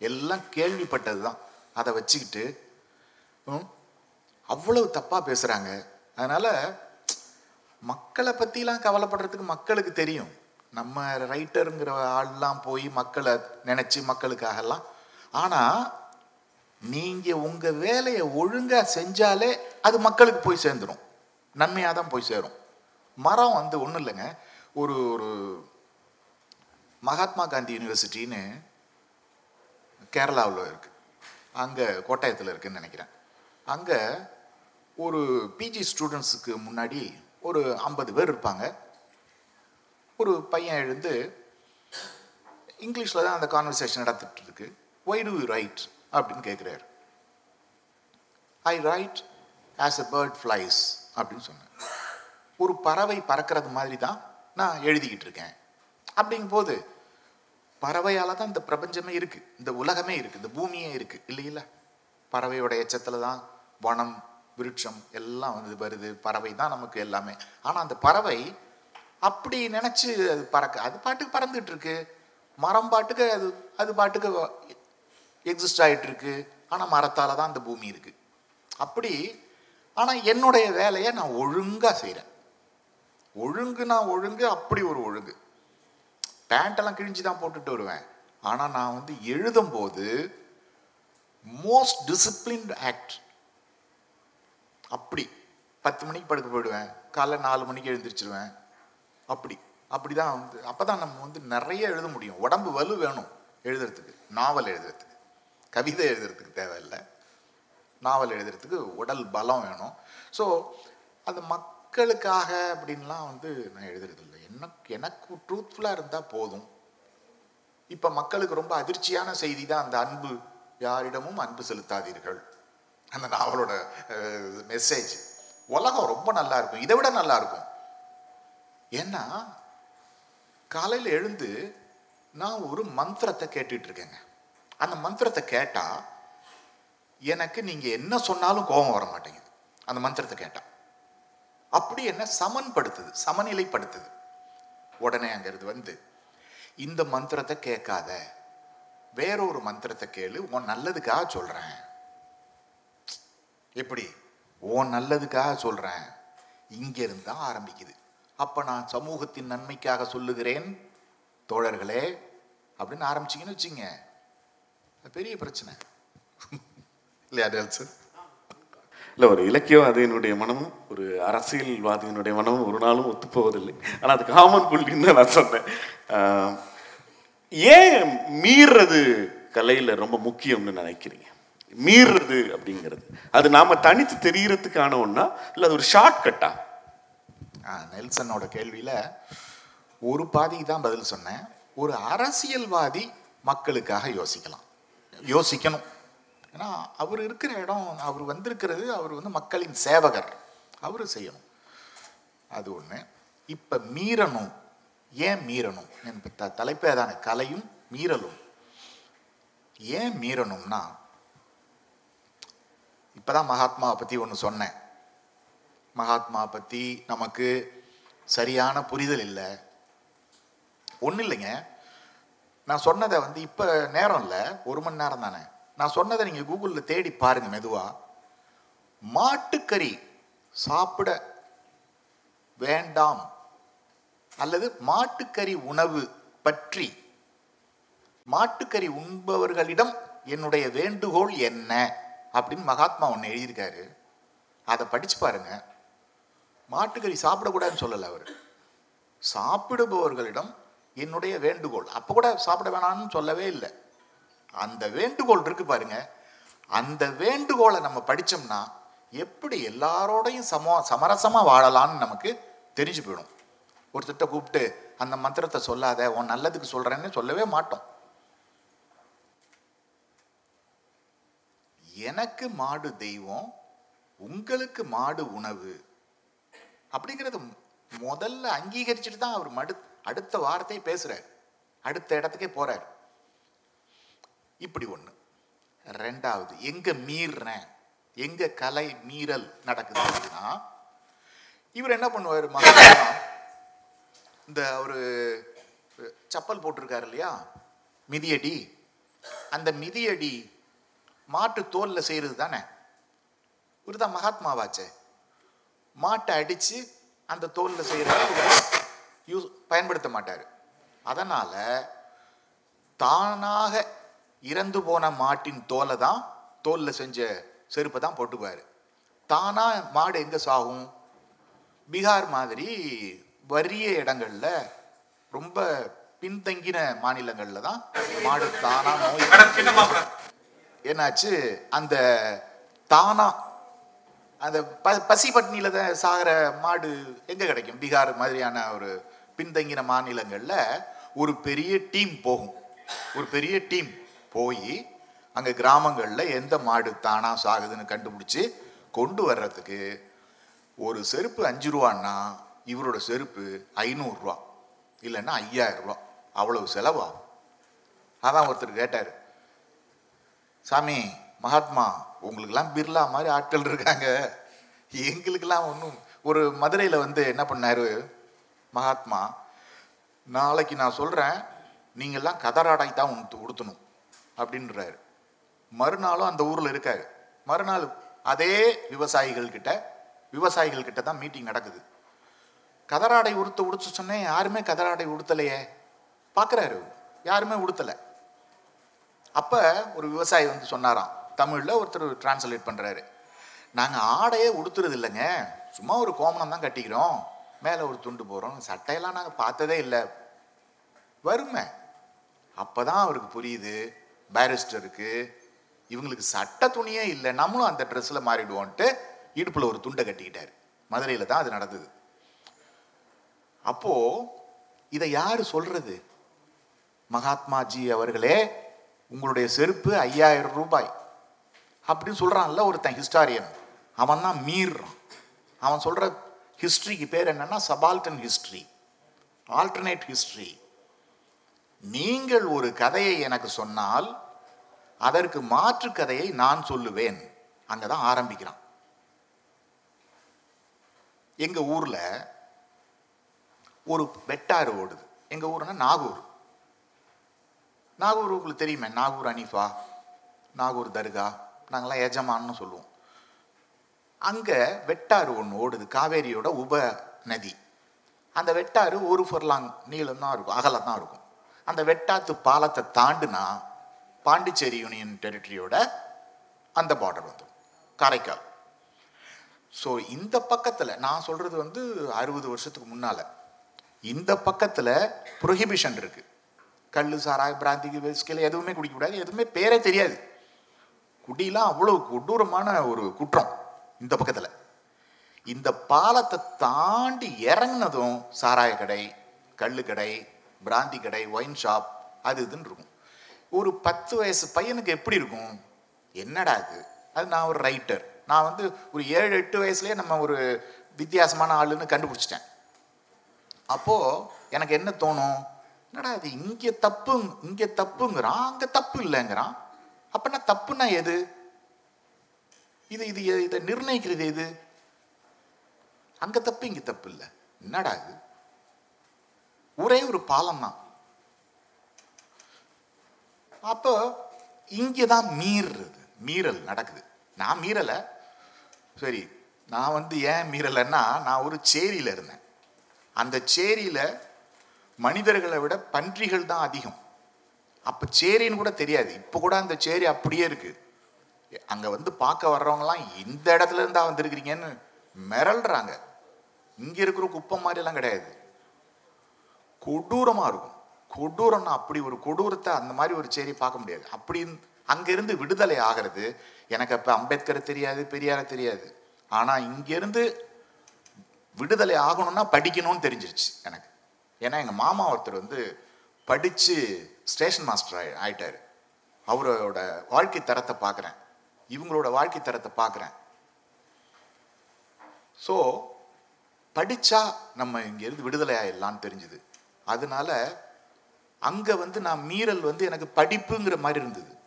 எல்லாம் கேள்விப்பட்டது தான் அதை வச்சுக்கிட்டு ம், அவ்வளவு தப்பாக பேசுகிறாங்க அதனால் மக்களை பற்றிலாம் கவலைப்படுறதுக்கு மக்களுக்கு தெரியும். நம்ம ரைட்டருங்கிற ஆள்லாம் போய் மக்களை நினச்சி மக்களுக்காகலாம். ஆனால் நீங்கள் உங்கள் வேலையை ஒழுங்காக செஞ்சாலே அது மக்களுக்கு போய் சேர்ந்துடும் நன்மையாக தான் போய் சேரும். மரம் வந்து ஒன்றும் இல்லைங்க. ஒரு ஒரு மகாத்மா காந்தி யூனிவர்சிட்டின்னு கேரளாவில் இருக்குது அங்கே கோட்டாயத்தில் இருக்குதுன்னு நினைக்கிறேன். அங்கே ஒரு பிஜி ஸ்டூடெண்ட்ஸுக்கு முன்னாடி ஒரு ஐம்பது பேர் இருப்பாங்க. ஒரு பையன் எழுந்து இங்கிலீஷில் தான் அந்த கான்வர்சேஷன் நடத்திட்டு இருக்கு ஒய் டு யூ ரைட் அப்படின்னு கேட்குறாரு I write as a bird flies அப்படின்னு சொன்னேன். ஒரு பறவை பறக்கிறது மாதிரி தான் நான் எழுதிக்கிட்டு இருக்கேன். அப்படிங்கும்போது பறவையால் தான் இந்த பிரபஞ்சமே இருக்குது இந்த உலகமே இருக்குது இந்த பூமியே இருக்குது இல்லையில பறவையோட எச்சத்தில் தான் வனம் விருட்சம் எல்லாம் வந்து வருது பறவை தான் நமக்கு எல்லாமே. ஆனால் அந்த பறவை அப்படி நினச்சி அது பறக்க அது பாட்டுக்கு பறந்துட்டு இருக்கு. மரம் பாட்டுக்கு அது அது பாட்டுக்கு எக்ஸிஸ்ட் ஆகிட்டு இருக்கு. ஆனால் மரத்தால் தான் அந்த பூமி இருக்குது அப்படி ஆனால் என்னுடைய வேலையை நான் ஒழுங்காக செய்கிறேன் ஒழுங்கு நான் ஒழுங்கு அப்படி ஒரு ஒழுங்கு. பேண்டெல்லாம் கிழிஞ்சு தான் போட்டுட்டு வருவேன். ஆனால் நான் வந்து எழுதும்போது மோஸ்ட் டிசிப்ளின்ட் ஆக்ட் அப்படி. பத்து மணிக்கு படுக்க போயிடுவேன். காலைல நாலு மணிக்கு எழுந்திரிச்சிருவேன். அப்படி. அப்படி தான் வந்து அப்போ தான் நம்ம வந்து நிறைய எழுத முடியும். உடம்பு வலு வேணும் எழுதுறதுக்கு. நாவல் எழுதுறதுக்கு. கவிதை எழுதுறதுக்கு தேவையில்லை. நாவல் எழுதுறதுக்கு உடல் பலம் வேணும். ஸோ அது மக்களுக்காக அப்படின்லாம் வந்து நான் எழுதுறதில்லை. எனக்கு எனக்கு ட்ரூத்ஃபுல்லாக இருந்தால் போதும். இப்போ மக்களுக்கு ரொம்ப அதிர்ச்சியான செய்தி தான் அந்த அன்பு. யாரிடமும் அன்பு செலுத்தாதீர்கள். அந்த நாவலோட மெசேஜ் உலகம் ரொம்ப நல்லா இருக்கும். இதை விட நல்லா இருக்கும். ஏன்னா காலையில் எழுந்து நான் ஒரு மந்திரத்தை கேட்டுட்டு இருக்கேங்க. அந்த மந்திரத்தை கேட்டால் எனக்கு நீங்கள் என்ன சொன்னாலும் கோபம் வர மாட்டேங்குது. அந்த மந்திரத்தை கேட்டான் அப்படி என்ன சமன்படுத்துது சமநிலைப்படுத்துது. உடனே அங்கிருந்து வந்து இந்த மந்திரத்தை கேட்காத. வேறொரு மந்திரத்தை கேளு உன் நல்லதுக்காக சொல்கிறேன் எப்படி? உன் நல்லதுக்காக சொல்கிறேன் இங்கேருந்து தான் ஆரம்பிக்குது. அப்போ நான் சமூகத்தின் நன்மைக்காக சொல்லுகிறேன். தோழர்களே அப்படின்னு ஆரம்பிச்சீங்கன்னு வச்சுங்க அது பெரிய பிரச்சனை. இல்லையா டெல்சன் இல்லை ஒரு இலக்கியம் அது என்னுடைய மனமும் ஒரு அரசியல்வாதியினுடைய மனமும் ஒரு நாளும் ஒத்துப்போவதில்லை. ஆனால் அது காமன் புள்ளின்னு தான் நான் சொன்னேன். ஏன் மீறுறது கலையில் ரொம்ப முக்கியம்னு நினைக்கிறீங்க? மீறுறது அப்படிங்கிறது. அது நாம தனித்து தெரியறதுக்கான ஒன்றா இல்லை அது ஒரு ஷார்ட் கட்டா நெல்சனோட கேள்வியில ஒரு பாதிக்கு தான் பதில் சொன்னேன். ஒரு அரசியல்வாதி மக்களுக்காக யோசிக்கலாம். யோசிக்கணும். ஏன்னா அவர் இருக்கிற இடம் அவர் வந்திருக்கிறது அவர் வந்து மக்களின் சேவகர். அவர் செய்யணும். அது ஒன்று இப்போ மீறணும். ஏன் மீறணும்? என்பது த- தலைப்பே தானே கலையும் மீறலும். ஏன் மீறணும்னா இப்போதான் மகாத்மாவை பற்றி ஒன்று சொன்னேன். மகாத்மா பற்றி நமக்கு சரியான புரிதல் இல்லை. ஒன்றும் இல்லைங்க. நான் சொன்னதை வந்து இப்போ நேரம் இல்லை. ஒரு மணி நேரம் தானே. நான் சொன்னதை நீங்கள் கூகுளில் தேடி பாருங்கள் மெதுவாக மாட்டுக்கறி சாப்பிட வேண்டாம் அல்லது மாட்டுக்கறி உணவு பற்றி மாட்டுக்கறி உண்பவர்களிடம் என்னுடைய வேண்டுகோள் என்ன? அப்படின்னு மகாத்மா ஒன்று எழுதியிருக்காரு. அதை படித்து பாருங்க. மாட்டுக்கறி சாப்பிடக்கூடாதுன்னு சொல்லலை அவர். சாப்பிடுபவர்களிடம் என்னுடைய வேண்டுகோள். அப்போ கூட சாப்பிட வேணாம்னு சொல்லவே இல்லை. அந்த வேண்டுகோள் இருக்கு பாருங்க. அந்த வேண்டுகோளை நம்ம படித்தோம்னா எப்படி எல்லாரோடையும் சம சமரசமாக வாழலாம்னு நமக்கு தெரிஞ்சு போயிடும். ஒருத்தர்கிட்ட கூப்பிட்டு அந்த மந்திரத்தை சொல்லாத உன் நல்லதுக்கு சொல்கிறேன்னு சொல்லவே மாட்டோம். எனக்கு மாடு தெய்வம் உங்களுக்கு மாடு உணவு அப்படிங்கிறத முதல்ல அங்கீகரிச்சுட்டு தான் அவர் மடு அடுத்த வார்த்தையை பேசுகிறார் அடுத்த இடத்துக்கே போகிறார் இப்படி ஒன்று ரெண்டாவது எங்க மீறுறேன்? எங்க கலை மீறல் நடக்குது அப்படின்னா இவர் என்ன பண்ணுவார் மகாத்மா இந்த ஒரு சப்பல் போட்டிருக்காரு இல்லையா? மிதியடி. அந்த மிதியடி மாட்டு தோல்ல செய்யறது தானே? இவர் தான் மகாத்மாவாச்சே. மாட்டை அடிச்சு அந்த தோல்ல செய்யறது யூஸ் பயன்படுத்த மாட்டார். அதனால தானாக இறந்து போன மாட்டின் தோலை தான் தோல்ல செஞ்ச செருப்பை தான் போட்டுக்குவார். தானா மாடு எங்க சாகும்? பீகார் மாதிரி வறிய இடங்கள்ல ரொம்ப பின்தங்கின மாநிலங்கள்ல தான் மாடு தானா நோய் என்னாச்சு அந்த தானா அந்த ப பசி பட்னியில் தான் சாகிற மாடு எங்கே கிடைக்கும்? பீகார் மாதிரியான ஒரு பின்தங்கின மாநிலங்களில் ஒரு பெரிய டீம் போகும். ஒரு பெரிய டீம். போய் அங்கே கிராமங்களில் எந்த மாடு தானாக சாகுதுன்னு கண்டுபிடிச்சி கொண்டு வர்றதுக்கு ஒரு செருப்பு அஞ்சு ரூபான்னா இவரோட செருப்பு ஐநூறுரூவா இல்லைன்னா ஐயாயிரரூவா அவ்வளவு செலவாகும். அதான் ஒருத்தர் கேட்டார். சாமி மகாத்மா உங்களுக்கெல்லாம் பிர்லா மாதிரி ஆட்கள் இருக்காங்க. எங்களுக்கெல்லாம் ஒன்றும் ஒரு மதுரையில் வந்து என்ன பண்ணார்? மகாத்மா நாளைக்கு நான் சொல்கிறேன் நீங்கள்லாம் கதராடை தான் உடுத்து உடுத்தணும். அப்படின்றாரு. மறுநாளும் அந்த ஊரில் இருக்காரு. மறுநாள் அதே விவசாயிகள் கிட்ட விவசாயிகள் கிட்ட தான் மீட்டிங் நடக்குது. கதராடை உடுத்த உடுத்து சொன்னேன் யாருமே கதராடை உடுத்தலையே. பார்க்குறாரு யாருமே உடுத்தலை. அப்போ ஒரு விவசாயி வந்து சொன்னாராம். தமிழில் ஒருத்தர் டிரான்ஸ்லேட் பண்ணுறாரு நாங்கள் ஆடையே உடுத்துறது இல்லைங்க. சும்மா ஒரு கோமணம் தான் கட்டிக்கிறோம். மேலே ஒரு துண்டு போகிறோம் சட்டையெல்லாம் நாங்கள் பார்த்ததே இல்லை. வருமே. அப்பதான் அவருக்கு புரியுது. பேரிஸ்டருக்கு இவங்களுக்கு சட்ட துணியே இல்லை. நம்மளும் அந்த ட்ரெஸ்ஸில் மாறிடுவோன்ட்டு இடுப்பில் ஒரு துண்டை கட்டிக்கிட்டார். மதுரையில் தான் அது நடந்தது. அப்போது இதை யார் சொல்கிறது மகாத்மாஜி அவர்களே உங்களுடைய செருப்பு ஐயாயிரம் ரூபாய் அப்படின்னு சொல்கிறான்ல ஒருத்தன் ஹிஸ்டாரியன் அவன் தான் மீறான் அவன் சொல்கிற ஹிஸ்ட்ரிக்கு பேர் என்னன்னா சபால்டன் ஹிஸ்ட்ரி ஆல்டர்னேட் ஹிஸ்ட்ரி நீங்கள் ஒரு கதையை எனக்கு சொன்னால் அதற்கு மாற்று கதையை நான் சொல்லுவேன். அங்கதான் ஆரம்பிக்கிறான். எங்க ஊர்ல ஒரு வெட்டாறு ஓடுது. எங்க ஊர்னா நாகூர். நாகூர் உங்களுக்கு தெரியுமே நாகூர் அனிஃபா நாகூர் தர்கா நாங்களாம் எஜமான்னு சொல்லுவோம். அங்கே வெட்டாறு ஒன்று ஓடுது காவேரியோட உப நதி. அந்த வெட்டாறு ஒரு ஃபர்லாங் நீளம் தான் இருக்கும் அகலம் தான் இருக்கும். அந்த வெட்டாத்து பாலத்தை தாண்டுனா பாண்டிச்சேரி யூனியன் டெரிட்டரியோட அந்த பார்டர் வந்துடும் காரைக்கால். ஸோ இந்த பக்கத்தில் நான் சொல்கிறது வந்து அறுபது வருஷத்துக்கு முன்னால். இந்த பக்கத்தில் ப்ரொஹிபிஷன் இருக்குது கல் சாராய பிராந்திக்கு வெஸ்கில் எதுவுமே குடிக்கக்கூடாது எதுவுமே பேரே தெரியாது. குடிலாம் அவ்வளோ கொடூரமான ஒரு குற்றம் இந்த பக்கத்தில். இந்த பாலத்தை தாண்டி இறங்கினதும் சாராய கடை கல் கடை பிராந்தி கடை ஒயின் ஷாப் அது இதுன்னு இருக்கும். ஒரு பத்து வயசு பையனுக்கு எப்படி இருக்கும்? என்னடா இது? அது நான் ஒரு ரைட்டர் நான் வந்து ஒரு ஏழு எட்டு வயசுலேயே நம்ம ஒரு வித்தியாசமான ஆளுன்னு கண்டுபிடிச்சிட்டேன். அப்போது எனக்கு என்ன தோணும்? என்னடா இது இங்கே தப்பு இங்கே தப்புங்கிறான் அங்கே தப்பு இல்லைங்கிறான். அப்போனா தப்புன்னா எது? இது இது இதை நிர்ணயிக்கிறது எது? அங்கே தப்பு இங்கே தப்பு இல்லை. என்னடா இது? ஒரே ஒரு பாலம் தான் அப்போ இங்கே தான் மீறுறது. மீறல் நடக்குது. நான் மீறலை. சரி நான் வந்து ஏன் மீறலைன்னா நான் ஒரு சேரியில் இருந்தேன். அந்த சேரியில் மனிதர்களை விட பன்றிகள் தான் அதிகம். அப்போ சேரின்னு கூட தெரியாது. இப்போ கூட அந்த சேரி அப்படியே இருக்குது அங்கே வந்து பார்க்க வர்றவங்கலாம் இந்த இடத்துல இருந்தா வந்திருக்கிறீங்கன்னு மிரள்றாங்க. இங்கே இருக்கிற குப்பம் மாதிரிலாம் கிடையாது. கொடூரமாக இருக்கும். கொடூரம்னா அப்படி ஒரு கொடூரத்தை அந்த மாதிரி ஒரு சேரி பார்க்க முடியாது. அப்படி அங்கிருந்து விடுதலை ஆகிறது. எனக்கு அப்போ அம்பேத்கர் தெரியாது பெரியார தெரியாது. ஆனால் இங்கேருந்து விடுதலை ஆகணும்னா படிக்கணும்னு தெரிஞ்சிருச்சு எனக்கு. ஏன்னா எங்கள் மாமா ஒருத்தர் வந்து படித்து ஸ்டேஷன் மாஸ்டர் ஆகி ஆயிட்டார். அவரோட வாழ்க்கை தரத்தை பார்க்குறேன். இவங்களோட வாழ்க்கை தரத்தை பார்க்குறேன். ஸோ படித்தா நம்ம இங்கேருந்து விடுதலை ஆகிடலான்னு தெரிஞ்சுது. அதனால அங்கே வந்து நான் மீறல் வந்து எனக்கு படிப்புங்கிற மாதிரி இருந்தது.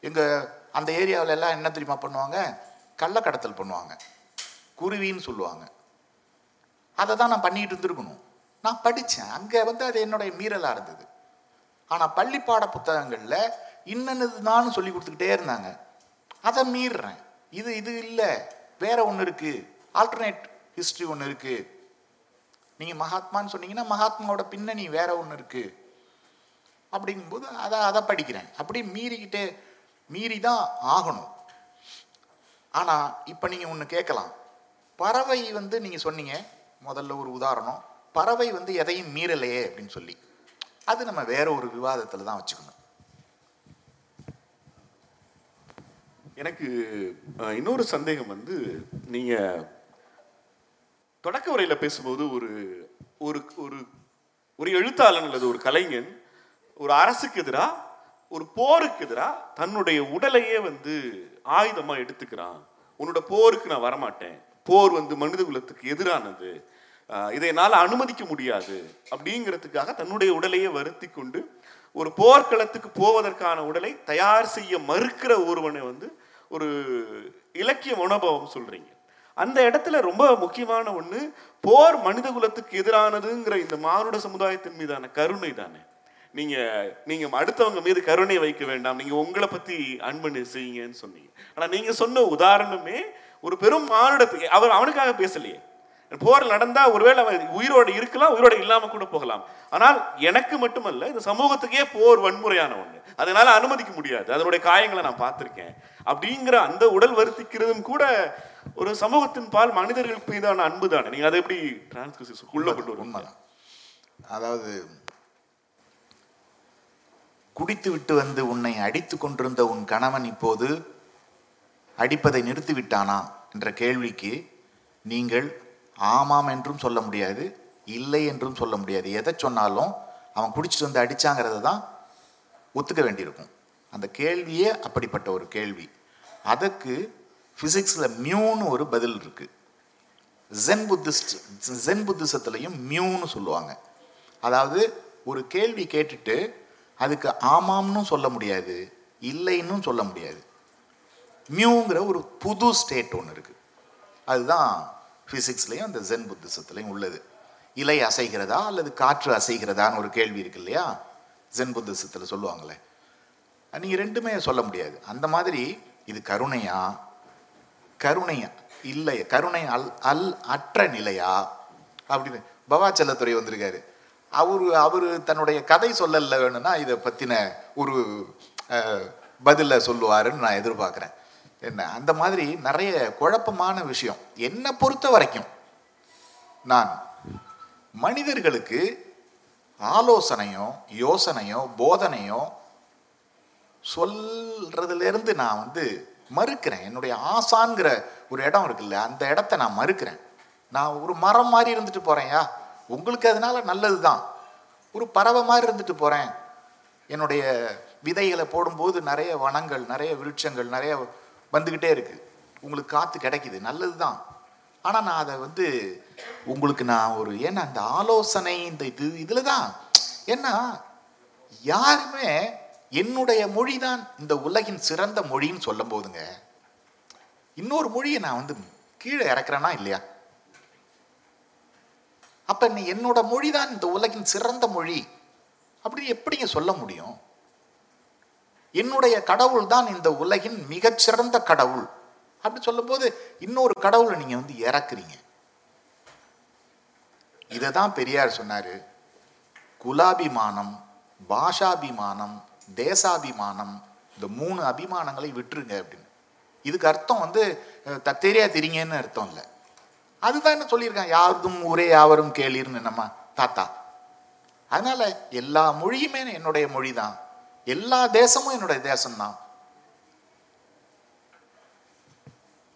எங்கள் அந்த ஏரியாவில் எல்லாம் என்ன தெரியுமா பண்ணுவாங்க? கள்ளக்கடத்தல் பண்ணுவாங்க. குருவின்னு சொல்லுவாங்க. அதை தான் நான் பண்ணிட்டு இருந்திருக்கணும். நான் படித்தேன் அங்கே வந்து அது என்னுடைய மீறலாக இருந்தது. ஆனால் பள்ளி பாட புத்தகங்களில் இன்னது தான் சொல்லி கொடுத்துக்கிட்டே இருந்தாங்க. அதை மீறுறேன். இது இது இல்லை. வேற ஒன்று இருக்குது ஆல்டர்னேட் ஹிஸ்ட்ரி ஒன்று இருக்குது நீங்கள் மகாத்மான்னு சொன்னீங்கன்னா மகாத்மாவோட பின்னணி வேற ஒன்று இருக்கு. அப்படிங்கும்போது அதை அதை படிக்கிறேன். அப்படி மீறிக்கிட்டே மீறி தான் ஆகணும். ஆனால் இப்போ நீங்கள் ஒன்று கேட்கலாம். பறவை வந்து நீங்கள் சொன்னீங்க முதல்ல ஒரு உதாரணம். பறவை வந்து எதையும் மீறலையே அப்படின்னு சொல்லி. அது நம்ம வேற ஒரு விவாதத்தில் தான் வச்சுக்கணும். எனக்கு இன்னொரு சந்தேகம் வந்து நீங்கள் தொடக்க உரையில் பேசும்போது ஒரு ஒரு ஒரு ஒரு எழுத்தாளன் அல்லது ஒரு கலைஞன் ஒரு அரசுக்கு எதிராக ஒரு போருக்கு எதிராக தன்னுடைய உடலையே வந்து ஆயுதமாக எடுத்துக்கிறான். உன்னோட போருக்கு நான் வரமாட்டேன். போர் வந்து மனித குலத்துக்கு எதிரானது. இதை என்னால் அனுமதிக்க முடியாது. அப்படிங்கிறதுக்காக தன்னுடைய உடலையே வருத்தி கொண்டு ஒரு போர்க்களத்துக்கு போவதற்கான உடலை தயார் செய்ய மறுக்கிற ஒருவனை வந்து ஒரு இலக்கிய மனோபாவம் சொல்றீங்க. அந்த இடத்துல ரொம்ப முக்கியமான ஒன்று போர் மனித குலத்துக்கு எதிரானதுங்கிற இந்த மானுட சமுதாயத்தின் மீதான கருணை தானே. நீங்க நீங்க அடுத்தவங்க மீது கருணை வைக்க வேண்டாம். நீங்க உங்களை பத்தி அன்பு செய்யுங்கன்னு சொன்னீங்க. ஆனா நீங்க சொன்ன உதாரணமே ஒரு பெரும் மானுடத்துக்கு அவர் அவனுக்காக பேசலையே. போர் நடந்தா ஒருவேளை அவன் உயிரோடு இருக்கலாம் உயிரோடு இல்லாம கூட போகலாம். ஆனால் எனக்கு மட்டுமல்ல இந்த சமூகத்துக்கே போர் வன்முறையான ஒண்ணு. அதனால அனுமதிக்க முடியாது. அதனுடைய காயங்களை நான் பார்த்திருக்கேன். அப்படிங்கிற அந்த உடல் வருத்திக்கிறதும் கூட ஒரு சமூகத்தின் பால் மனிதர்களுக்கு மீதான அன்பு தானே நீங்க அதை எப்படி டிரான்ஸ்கிரிப்ஷன் உள்ள கொண்டு வரும் அதாவது குடித்து விட்டு வந்து உன்னை அடித்து கொண்டிருந்த உன் கணவன் இப்போது அடிப்பதை நிறுத்திவிட்டானா என்ற கேள்விக்கு நீங்கள் ஆமாம் என்றும் சொல்ல முடியாது இல்லை என்றும் சொல்ல முடியாது. எதை சொன்னாலும் அவன் குடிச்சிட்டு வந்து அடிச்சாங்கிறத தான் ஒத்துக்க வேண்டியிருக்கும். அந்த கேள்வியே அப்படிப்பட்ட ஒரு கேள்வி. அதற்கு ஃபிசிக்ஸில் மியூன்னு ஒரு பதில் இருக்குது ஜென் புத்திஸ்ட் ஜென் புத்திசத்துலையும் மியூன்னு சொல்லுவாங்க. அதாவது ஒரு கேள்வி கேட்டுட்டு அதுக்கு ஆமாம்னு சொல்ல முடியாது இல்லைன்னும் சொல்ல முடியாது. மியூங்கிற ஒரு புது ஸ்டேட் ஒன்று இருக்குது அதுதான் ஃபிசிக்ஸ்லேயும் அந்த ஜென் புத்திசத்துலையும் உள்ளது. இலை அசைகிறதா அல்லது காற்று அசைகிறதான்னு ஒரு கேள்வி இருக்கு இல்லையா? ஜென் புத்திசத்தில் சொல்லுவாங்களே. நீங்கள் ரெண்டுமே சொல்ல முடியாது. அந்த மாதிரி இது கருணையா கருணை இல்லை கருணை அல் அல் அற்ற நிலையா? அப்படின்னு பவாச்சலத்துறை வந்திருக்காரு. அவரு அவர் தன்னுடைய கதை சொல்லல வேணும்னா இதை பற்றின ஒரு பதிலை சொல்லுவாருன்னு நான் எதிர்பார்க்குறேன். என்ன அந்த மாதிரி நிறைய குழப்பமான விஷயம். என்னை பொறுத்த வரைக்கும் நான் மனிதர்களுக்கு ஆலோசனையோ யோசனையோ போதனையோ சொல்றதுலேருந்து நான் வந்து மறுக்கிறேன். என்னுடைய ஆசான்கிற ஒரு இடம் இருக்குல்ல அந்த இடத்த நான் மறுக்கிறேன். நான் ஒரு மரம் மாதிரி இருந்துட்டு போறேன்யா உங்களுக்கு அதனால நல்லது தான் ஒரு பறவை மாதிரி இருந்துட்டு போறேன். என்னுடைய விதைகளை போடும்போது நிறைய வனங்கள் நிறைய விருட்சங்கள் நிறைய வந்துக்கிட்டே இருக்கு. உங்களுக்கு காற்று கிடைக்குது நல்லது தான் ஆனால் நான் அதை வந்து உங்களுக்கு நான் ஒரு ஏன்னா அந்த ஆலோசனை இந்த இது இதில் தான் ஏன்னா யாருமே என்னுடைய மொழி தான் இந்த உலகின் சிறந்த மொழின்னு சொல்லும் போதுங்க இன்னொரு மொழியை நான் வந்து கீழே இறக்குறேனா இல்லையா? அப்ப நீ என்னோட மொழி தான் இந்த உலகின் சிறந்த மொழி அப்படி எப்படிங்க சொல்ல முடியும்? என்னுடைய கடவுள் தான் இந்த உலகின் மிகச்சிறந்த கடவுள் அப்படி சொல்லும்போது இன்னொரு கடவுளை நீங்க வந்து இறக்குறீங்க. இதை தான் பெரியார் சொன்னாரு குலாபிமானம் பாஷாபிமானம் தேசாபிமானம் இந்த மூணு அபிமானங்களை விட்டுருங்க அப்படின்னு. இதுக்கு அர்த்தம் வந்து தத்தேரியா திரிங்கன்னு அர்த்தம் இல்லை. அதுதான் என்ன சொல்லியிருக்கான் யாருக்கும் ஊரே யாவரும் கேளீர்னு நம்ம தாத்தா. அதனால எல்லா மொழியுமே என்னுடைய மொழி தான் எல்லா தேசமும் என்னுடைய தேசம்தான்.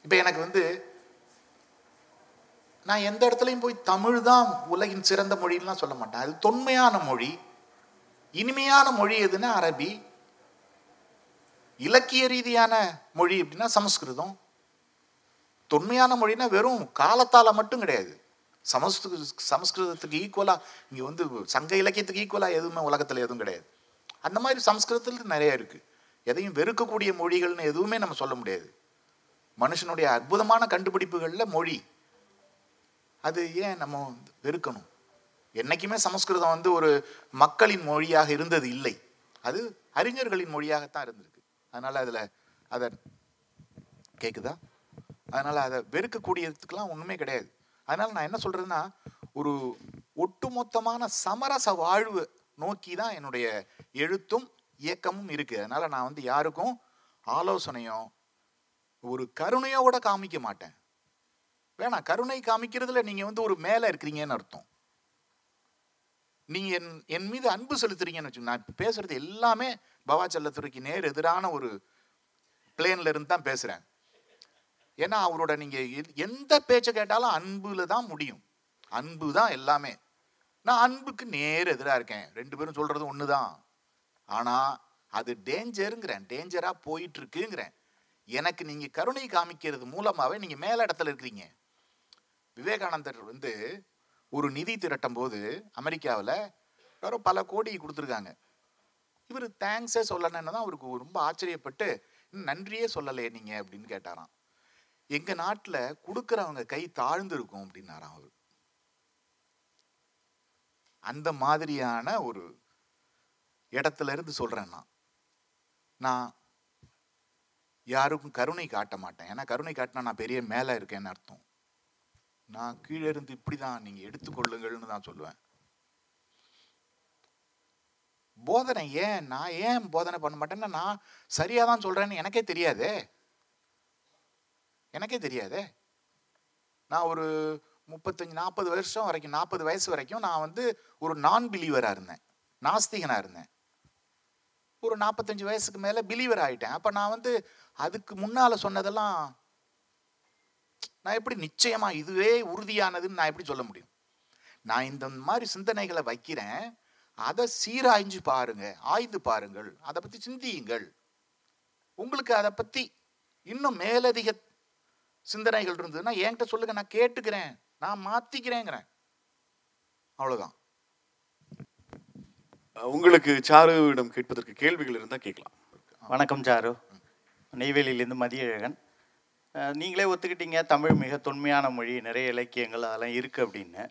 இப்போ எனக்கு வந்து நான் எந்த இடத்துலையும் போய் தமிழ் தான் உலகின் சிறந்த மொழின்லாம் சொல்ல மாட்டேன். அது தொன்மையான மொழி. இனிமையான மொழி எதுன்னா அரபி. இலக்கிய ரீதியான மொழி அப்படின்னா சமஸ்கிருதம். தொன்மையான மொழினா வெறும் காலத்தால் மட்டும் கிடையாது. சமஸ்து சமஸ்கிருதத்துக்கு ஈக்குவலா இங்கே வந்து சங்க இலக்கியத்துக்கு ஈக்குவலா எதுவுமே உலகத்தில் எதுவும் கிடையாது. அந்த மாதிரி சமஸ்கிருதத்தில் நிறைய இருக்கு. எதையும் வெறுக்கக்கூடிய மொழிகள்னு எதுவுமே நம்ம சொல்ல முடியாது. மனுஷனுடைய அற்புதமான கண்டுபிடிப்புகளில் மொழி. அது ஏன் நம்ம வந்து வெறுக்கணும்? என்னைக்குமே சமஸ்கிருதம் வந்து ஒரு மக்களின் மொழியாக இருந்தது இல்லை. அது அறிஞர்களின் மொழியாகத்தான் இருந்திருக்கு. அதனால் அதில் அதை கேட்குதா அதனால் அதை வெறுக்கக்கூடியதுக்கெலாம் ஒன்றுமே கிடையாது. அதனால் நான் என்ன சொல்கிறேன்னா ஒரு ஒட்டுமொத்தமான சமரச வாழ்வு நோக்கி தான் என்னுடைய எழுத்தும் இயக்கமும் இருக்குது அதனால் நான் வந்து யாருக்கும் ஆலோசனையோ ஒரு கருணையோட காமிக்க மாட்டேன். வேணாம் கருணை காமிக்கிறதுல நீங்கள் வந்து ஒரு மேலே இருக்கிறீங்கன்னு அர்த்தம். நீங்கள் என் என் மீது அன்பு செலுத்துறீங்கன்னு வச்சுக்கோங்க. நான் இப்ப பேசுறது எல்லாமே பவா செல்லத்துறைக்கு நேர் எதிரான ஒரு பிளேன்ல இருந்து தான் பேசுறேன். ஏன்னா அவரோட நீங்க எந்த பேச்சை கேட்டாலும் அன்புல தான் முடியும். அன்பு தான் எல்லாமே. நான் அன்புக்கு நேர் எதிராக இருக்கேன். ரெண்டு பேரும் சொல்றது ஒண்ணுதான். ஆனா அது டேஞ்சருங்கிறேன். டேஞ்சரா போயிட்டு இருக்குங்கிறேன் எனக்கு நீங்க கருணை காமிக்கிறது மூலமாவே நீங்க மேல இடத்துல இருக்கிறீங்க. விவேகானந்தர் வந்து ஒரு நிதி திரட்டும் போது அமெரிக்காவில் யாரோ பல கோடி கொடுத்துருக்காங்க. இவர் தேங்க்ஸே சொல்லணுன்னு தான் அவருக்கு ரொம்ப ஆச்சரியப்பட்டு "இன்னும் நன்றியே சொல்லலையே நீங்க அப்படின்னு கேட்டாராம். எங்க நாட்டில் கொடுக்குறவங்க கை தாழ்ந்து இருக்கும் அப்படின்னாராம் அவர். அந்த மாதிரியான ஒரு இடத்துல இருந்து சொல்றேன் நான். நான் யாருக்கும் கருணை காட்ட மாட்டேன். ஏன்னா கருணை காட்டினா நான் பெரிய மேலே இருக்கேன்னு அர்த்தம். நான் கீழே இருந்து இப்படி தான் நீங்க எடுத்துக்கொள்ளுங்கள்னு தான் சொல்லுவேன். போதனை ஏன்? நான் ஏன் போதனை பண்ண மாட்டேன்னா நான் சரியா தான் சொல்றேன்னு எனக்கே தெரியாதே. எனக்கே தெரியாதே. நான் ஒரு முப்பத்தஞ்சு நாற்பது வருஷம் வரைக்கும் நாற்பது வயசு வரைக்கும் நான் வந்து ஒரு நான் பிலீவராக இருந்தேன். நாஸ்திகனாக இருந்தேன். ஒரு நாற்பத்தஞ்சு வயசுக்கு மேலே பிலீவர் ஆயிட்டேன். அப்போ நான் வந்து அதுக்கு முன்னால் சொன்னதெல்லாம் நான் எப்படி நிச்சயமா இதுவே உறுதியானதுன்னு நான் எப்படி சொல்ல முடியும்? நான் இந்த மாதிரி சிந்தனைகளை வைக்கிறேன். அதை சீராய்ஞ்சு பாருங்க ஆய்ந்து பாருங்கள். அதை பத்தி சிந்தியுங்கள். உங்களுக்கு அதை பத்தி இன்னும் மேலதிக சிந்தனைகள் இருந்ததுன்னா என்கிட்ட சொல்லுங்க நான் கேட்டுக்கிறேன். நான் மாத்திக்கிறேங்கிறேன். அவ்வளவுதான். உங்களுக்கு சாருவிடம் கேட்பதற்கு கேள்விகள் இருந்தா கேட்கலாம். வணக்கம் சாரு. நெய்வேலியிலேருந்து மதியழகன். நீங்களே ஒத்துக்கிட்டீங்க. தமிழ் மிக தொன்மையான மொழி நிறைய இலக்கியங்கள் அதெல்லாம் இருக்குது அப்படின்னு.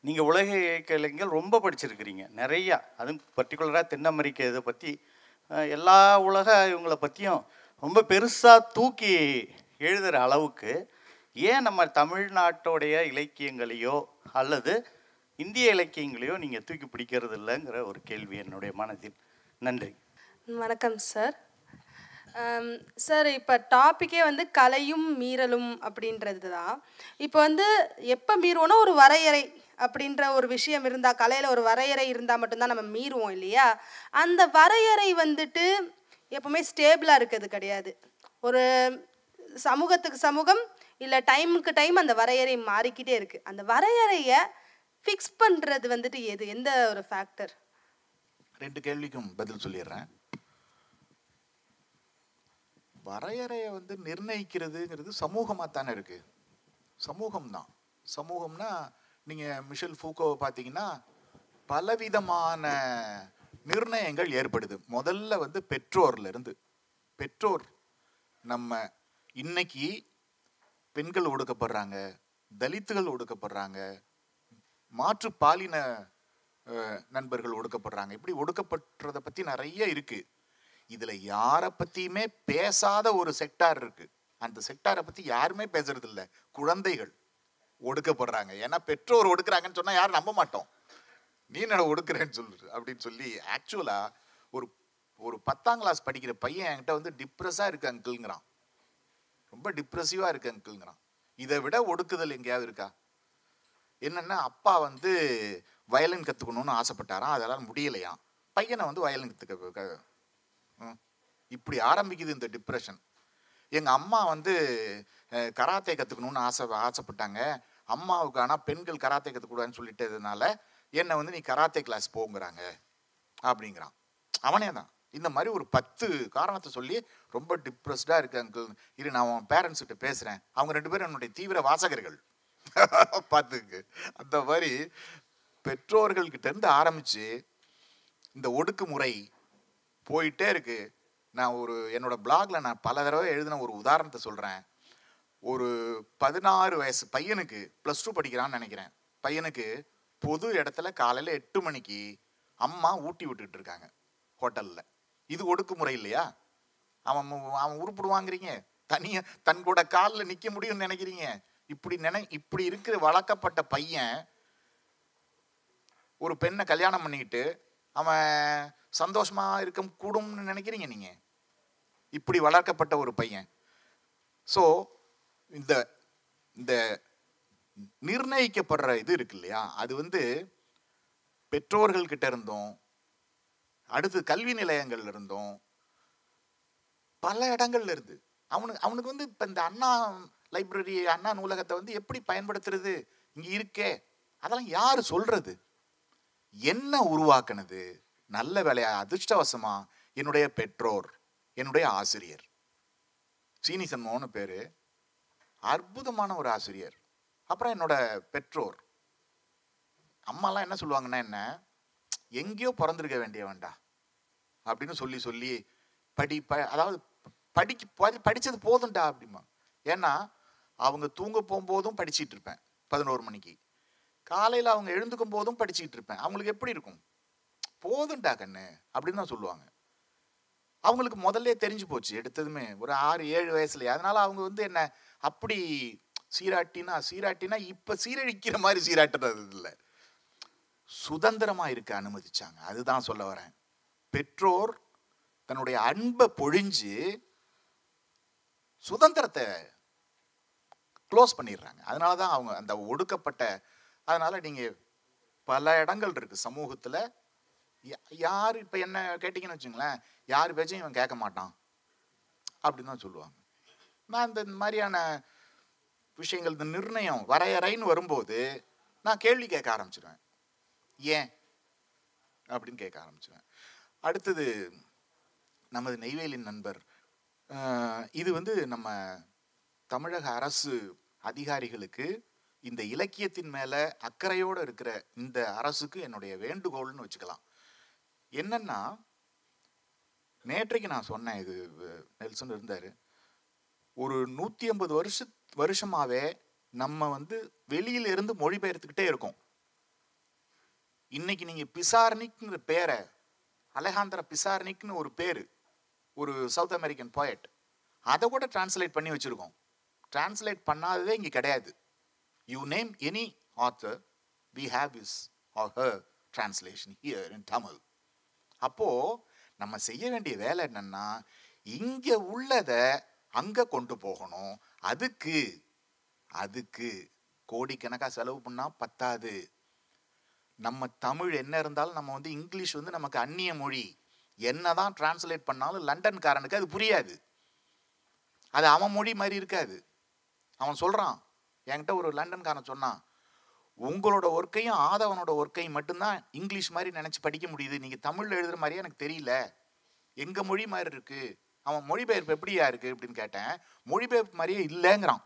நீங்கள் உலக இயக்க இலக்கியங்கள் ரொம்ப படிச்சிருக்கிறீங்க. நிறையா. அதுவும் பர்டிகுலராக தென் அமெரிக்க இதை பற்றி எல்லா உலக இவங்களை பற்றியும் ரொம்ப பெருசாக தூக்கி எழுதுகிற அளவுக்கு ஏன் நம்ம தமிழ்நாட்டோடைய இலக்கியங்களையோ அல்லது இந்திய இலக்கியங்களையோ நீங்கள் தூக்கி பிடிக்கிறது இல்லைங்கிற ஒரு கேள்வி என்னுடைய மனதில். நன்றி. வணக்கம் சார். சார் இப்போ டாப்பிக்கே வந்து கலையும் மீறலும் அப்படின்றது தான் இப்போ வந்து எப்போ மீறுவோன்னா ஒரு வரையறை அப்படின்ற ஒரு விஷயம் இருந்தால் கலையில் ஒரு வரையறை இருந்தால் மட்டும்தான் நம்ம மீறுவோம் இல்லையா? அந்த வரையறை வந்துட்டு எப்பவுமே ஸ்டேபிளாக இருக்கிறது கிடையாது. ஒரு சமூகத்துக்கு சமூகம் இல்லை டைமுக்கு டைம் அந்த வரையறை மாறிக்கிட்டே இருக்குது அந்த வரையறையை ஃபிக்ஸ் பண்ணுறது வந்துட்டு எது? எந்த ஒரு ஃபேக்டர் ரெண்டு கேள்விக்கும் பதில் சொல்லிடுறேன். வரையறையை வந்து நிர்ணயிக்கிறதுங்கிறது சமூகமாக தானே இருக்கு. சமூகம்தான். சமூகம்னா நீங்கள் மிஷல் ஃபூக்கோவை பார்த்தீங்கன்னா பலவிதமான நிர்ணயங்கள் ஏற்படுது. முதல்ல வந்து பெற்றோர்லேருந்து பெற்றோர் நம்ம இன்னைக்கு பெண்கள் ஒடுக்கப்படுறாங்க தலித்துகள் ஒடுக்கப்படுறாங்க மாற்று பாலின நண்பர்கள் ஒடுக்கப்படுறாங்க. இப்படி ஒடுக்கப்படுறத பற்றி நிறைய இருக்குது இதுல யாரை பத்தியுமே பேசாத ஒரு செக்டார் இருக்கு. அந்த செக்டாரை பத்தி யாருமே பேசுறது இல்ல குழந்தைகள் ஒடுக்கப்படுறாங்க. ஏன்னா பெற்றோர் ஒடுக்குறாங்கன்னு சொன்னா யாரும் நம்ப மாட்டோம். நீ என்ன ஒடுக்குறேன்னு சொல்லு அப்படின்னு சொல்லி ஆக்சுவலா ஒரு ஒரு பத்தாம் கிளாஸ் படிக்கிற பையன் என்கிட்ட வந்து டிப்ரெஸ்ஸா இருக்கு அங்கிள்ங்கிறான் ரொம்ப டிப்ரெசிவா இருக்கு அங்கிள்ங்கிறான் இதை விட ஒடுக்குதல் எங்கேயாவது இருக்கா? என்னன்னா அப்பா வந்து வயலின் கத்துக்கணும்னு ஆசைப்பட்டாராம். அதெல்லாம் முடியலையாம். பையனை வந்து வயலின் கத்துக்க இப்படி ஆரம்பிக்குது இந்த டிப்ரெஷன் எங்கள் அம்மா வந்து கராத்தே கற்றுக்கணும்னு ஆசை ஆசைப்பட்டாங்க. அம்மாவுக்கு ஆனால் பெண்கள் கராத்தே கற்றுக்கூடாதுன்னு சொல்லிட்டதுனால என்னை வந்து நீ கராத்தே கிளாஸ் போங்கிறாங்க அப்படிங்கிறான். அவனே தான். இந்த மாதிரி ஒரு பத்து காரணத்தை சொல்லி ரொம்ப டிப்ரெஸ்டாக இருக்கு அங்கிள் இரு நான் உன் பேரண்ட்ஸ்கிட்ட பேசுகிறேன் அவங்க ரெண்டு பேரும் என்னுடைய தீவிர வாசகர்கள். *laughs* பார்த்துக்கு அந்த மாதிரி பெற்றோர்கள்கிட்ட இருந்து ஆரம்பித்து இந்த ஒடுக்குமுறை போயிட்டே இருக்கு. நான் ஒரு என்னோட பிளாக்ல நான் பல தடவை எழுதின ஒரு உதாரணத்தை சொல்கிறேன் ஒரு பதினாறு வயசு பையனுக்கு ப்ளஸ் டூ படிக்கிறான்னு நினைக்கிறேன். பையனுக்கு பொது இடத்துல காலையில் எட்டு மணிக்கு அம்மா ஊட்டி விட்டுட்டு இருக்காங்க ஹோட்டலில். இது ஒடுக்குமுறை இல்லையா? அவன் அவன் உருப்பிடுவாங்கிறீங்க தனியாக தன் கூட காலில் நிற்க முடியும்னு நினைக்கிறீங்க. இப்படி நினை இப்படி இருக்கிற வளர்க்கப்பட்ட பையன் ஒரு பெண்ணை கல்யாணம் பண்ணிக்கிட்டு அவன் சந்தோஷமாக இருக்க கூடும்னு நினைக்கிறீங்க நீங்கள் இப்படி வளர்க்கப்பட்ட ஒரு பையன். ஸோ இந்த இந்த நிர்ணயிக்கப்படுற இது இருக்கு இல்லையா? அது வந்து பெற்றோர்கள்கிட்ட இருந்தும் அடுத்து கல்வி நிலையங்கள்ல இருந்தும் பல இடங்கள்ல இருந்து. அவனுக்கு அவனுக்கு வந்து இப்போ இந்த அண்ணா லைப்ரரி அண்ணா நூலகத்தை வந்து எப்படி பயன்படுத்துறது? இங்கே இருக்கே. அதெல்லாம் யார் சொல்றது? என்ன உருவாக்குனது? நல்ல வேலையா அதிர்ஷ்டவசமா என்னுடைய பெற்றோர் என்னுடைய ஆசிரியர். சீனி சண்முகம்னு பேரு. அற்புதமான ஒரு ஆசிரியர். அப்புறம் என்னோட பெற்றோர். அம்மாலாம் என்ன சொல்லுவாங்கன்னா என்ன? எங்கேயோ பிறந்திருக்க வேண்டியவன்டா. அப்படின்னு சொல்லி சொல்லி படி ப அதாவது படிக்க படி- படிச்சது போதும்டா அப்படிமா ஏன்னா அவங்க தூங்க போகும்போதும் படிச்சிட்டு இருப்பேன் பதினோரு மணிக்கு. காலையில் அவங்க எழுந்துக்கும் போதும் படிச்சுக்கிட்டு இருப்பேன். அவங்களுக்கு எப்படி இருக்கும்? போதுண்டா கண்ணு அப்படின்னு தான் சொல்லுவாங்க. அவங்களுக்கு முதல்ல தெரிஞ்சு போச்சு எடுத்ததுமே. ஒரு ஆறு ஏழு வயசுலயே. அதனால அவங்க வந்து என்ன அப்படி சீராட்டினா சீராட்டினா இப்ப சீரழிக்கிற மாதிரி சீராட்டுறது இல்லை. சுதந்திரமா இருக்க அனுமதிச்சாங்க. அதுதான் சொல்ல வரேன். பெற்றோர் தன்னுடைய அன்பை பொழிஞ்சு சுதந்திரத்தை க்ளோஸ் பண்ணிடுறாங்க. அதனால தான் அவங்க அந்த ஒடுக்கப்பட்ட அதனால நீங்கள் பல இடங்கள் இருக்குது சமூகத்தில். யார் இப்போ என்ன கேட்டிங்கன்னு வச்சுங்களேன் யார் பேச்சும் இவன் கேட்க மாட்டான். அப்படின்னு தான் சொல்லுவாங்க. நான் இந்த மாதிரியான விஷயங்கள் இந்த நிர்ணயம் வரையறைன்னு வரும்போது நான் கேள்வி கேட்க ஆரம்பிச்சிருவேன். ஏன்? அப்படின்னு கேட்க ஆரம்பிச்சிருவேன். அடுத்தது நமது நெய்வேலியின் நண்பர் இது வந்து நம்ம தமிழக அரசு அதிகாரிகளுக்கு இந்த இலக்கியத்தின் மேலே அக்கறையோடு இருக்கிற இந்த அரசுக்கு என்னுடைய வேண்டுகோள்னு வச்சுக்கலாம். என்னன்னா நேற்றைக்கு நான் சொன்னேன் இது நெல்சன் இருந்தாரு. ஒரு நூத்தி ஐம்பது வருஷ வருஷமாவே நம்ம வந்து வெளியில இருந்து மொழிபெயர்த்துக்கிட்டே இருக்கோம். இன்னைக்கு நீங்கள் பிசார்னிக்ங்கிற பேரை அலகாந்திர பிசார்னிக்னு ஒரு பேரு ஒரு சவுத் அமெரிக்கன் போயட் அதை கூட டிரான்ஸ்லேட் பண்ணி வச்சிருக்கோம். டிரான்ஸ்லேட் பண்ணாததே இங்கே கிடையாது. You name any author we have his or her translation here in Tamil அப்போ நம்ம செய்ய வேண்டிய வேலை என்னன்னா இங்க உள்ளத அங்க கொண்டு போகணும். அதுக்கு அதுக்கு கோடிக்கணக்காக செலவு பண்ணா பத்தாது. நம்ம தமிழ் என்ன இருந்தாலும் நம்ம வந்து இங்கிலீஷ் வந்து நமக்கு அந்நிய மொழி. என்னதான் டிரான்ஸ்லேட் பண்ணாலும் லண்டன்காரனுக்கு அது புரியாது. அது அவன் மொழி மாதிரி இருக்காது. அவன் சொல்றான். என்கிட்ட ஒரு லண்டன்காரன் சொன்னான் உங்களோட ஒர்க்கையும் ஆதவனோட ஒர்க்கையும் மட்டும்தான் இங்கிலீஷ் மாதிரி நினச்சி படிக்க முடியுது. நீங்க தமிழில் எழுதுகிற மாதிரியே எனக்கு தெரியல. எங்க மொழி மாதிரி இருக்குது அவன் மொழிபெயர்ப்பு எப்படியா இருக்கு அப்படின்னு கேட்டேன். மொழிபெயர்ப்பு மாதிரியே இல்லைங்கிறான்.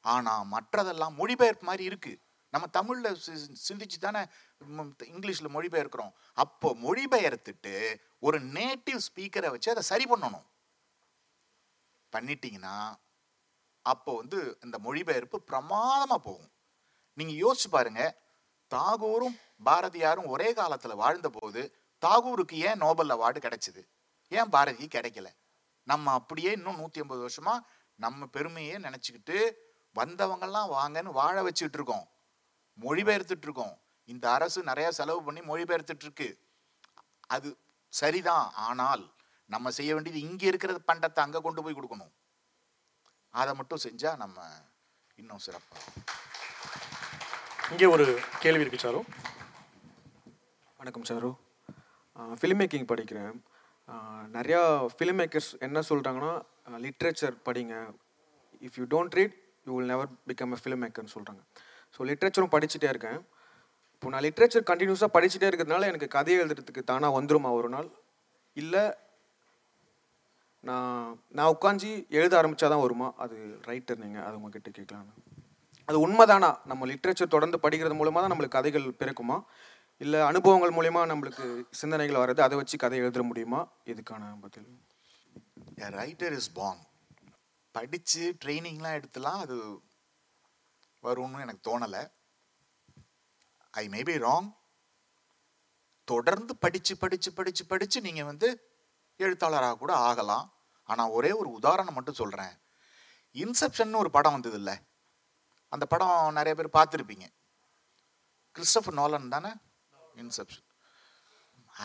ஆனால் மற்றதெல்லாம் மொழிபெயர்ப்பு மாதிரி இருக்கு. நம்ம தமிழ்ல சி- சிந்திச்சு தானே இங்கிலீஷில் இங்கிலீஷ்ல மொழிபெயர்க்கிறோம் அப்போ மொழிபெயர்த்துட்டு ஒரு நேட்டிவ் ஸ்பீக்கரை வச்சு அதை சரி பண்ணணும். பண்ணிட்டீங்கன்னா அப்போ வந்து இந்த மொழிபெயர்ப்பு பிரமாதமாக போகும். நீங்க யோசிச்சு பாருங்க. தாகூரும் பாரதியாரும் ஒரே காலத்துல வாழ்ந்த போது தாகூருக்கு ஏன் நோபல் அவார்டு கிடைச்சிது? ஏன் பாரதி கிடைக்கல? நம்ம அப்படியே இன்னும் நூத்தி ஐம்பது வருஷமா நம்ம பெருமையே நினச்சிக்கிட்டு வந்தவங்கெல்லாம் வாங்கன்னு வாழ வச்சுட்டு இருக்கோம். மொழிபெயர்த்துட்டு இருக்கோம். இந்த அரசு நிறைய செலவு பண்ணி மொழிபெயர்த்துட்டு இருக்கு. அது சரிதான். ஆனால் நம்ம செய்ய வேண்டியது இங்கே இருக்கிற பண்டத்தை அங்கே கொண்டு போய் கொடுக்கணும். அதை மட்டும் செஞ்சா நம்ம இன்னும் சிறப்பாக இங்கே ஒரு கேள்வி இருக்கு சாரு. வணக்கம் சாரு. ஃபிலிம் மேக்கிங் படிக்கிறேன். நிறையா ஃபிலிம் மேக்கர்ஸ் என்ன சொல்கிறாங்கன்னா லிட்ரேச்சர் படிங்க. If you don't read you will never become a film மேக்கர்னு சொல்கிறாங்க ஸோ லிட்ரேச்சரும் படிச்சுட்டே இருக்கேன். இப்போ நான் லிட்ரேச்சர் கண்டினியூஸாக படிச்சுட்டே இருக்கிறதுனால எனக்கு கதை எழுதுறதுக்கு தானாக வந்துருமா ஒரு நாள்? இல்லை நான் நான் உட்காந்து எழுத ஆரம்பித்தா தான் வருமா? அது ரைட்டர் நீங்கள் அது உங்ககிட்ட கேட்கலான்னு அது உண்மைதானா? நம்ம லிட்ரேச்சர் தொடர்ந்து படிக்கிறது மூலமாக தான் நம்மளுக்கு கதைகள் பிறக்குமா? இல்லை அனுபவங்கள் மூலயமா நம்மளுக்கு சிந்தனைகள் வர்றது அதை வச்சு கதை எழுத முடியுமா? இதுக்கான பதில்? ரைட்டர் இஸ் பாங் படித்து ட்ரைனிங்லாம் எடுத்துலாம் அது வரும்னு எனக்கு தோணலை. ஐ மே பி ராங் தொடர்ந்து படித்து படித்து படித்து படித்து நீங்கள் வந்து எழுத்தாளராக கூட ஆகலாம். ஆனால் ஒரே ஒரு உதாரணம் மட்டும் சொல்கிறேன் இன்செப்ஷன் ஒரு படம் வந்தது இல்லை அந்த படம் நிறைய பேர் பார்த்துருப்பீங்க. கிறிஸ்டபர் நோலன் தானே? இன்செப்ஷன்.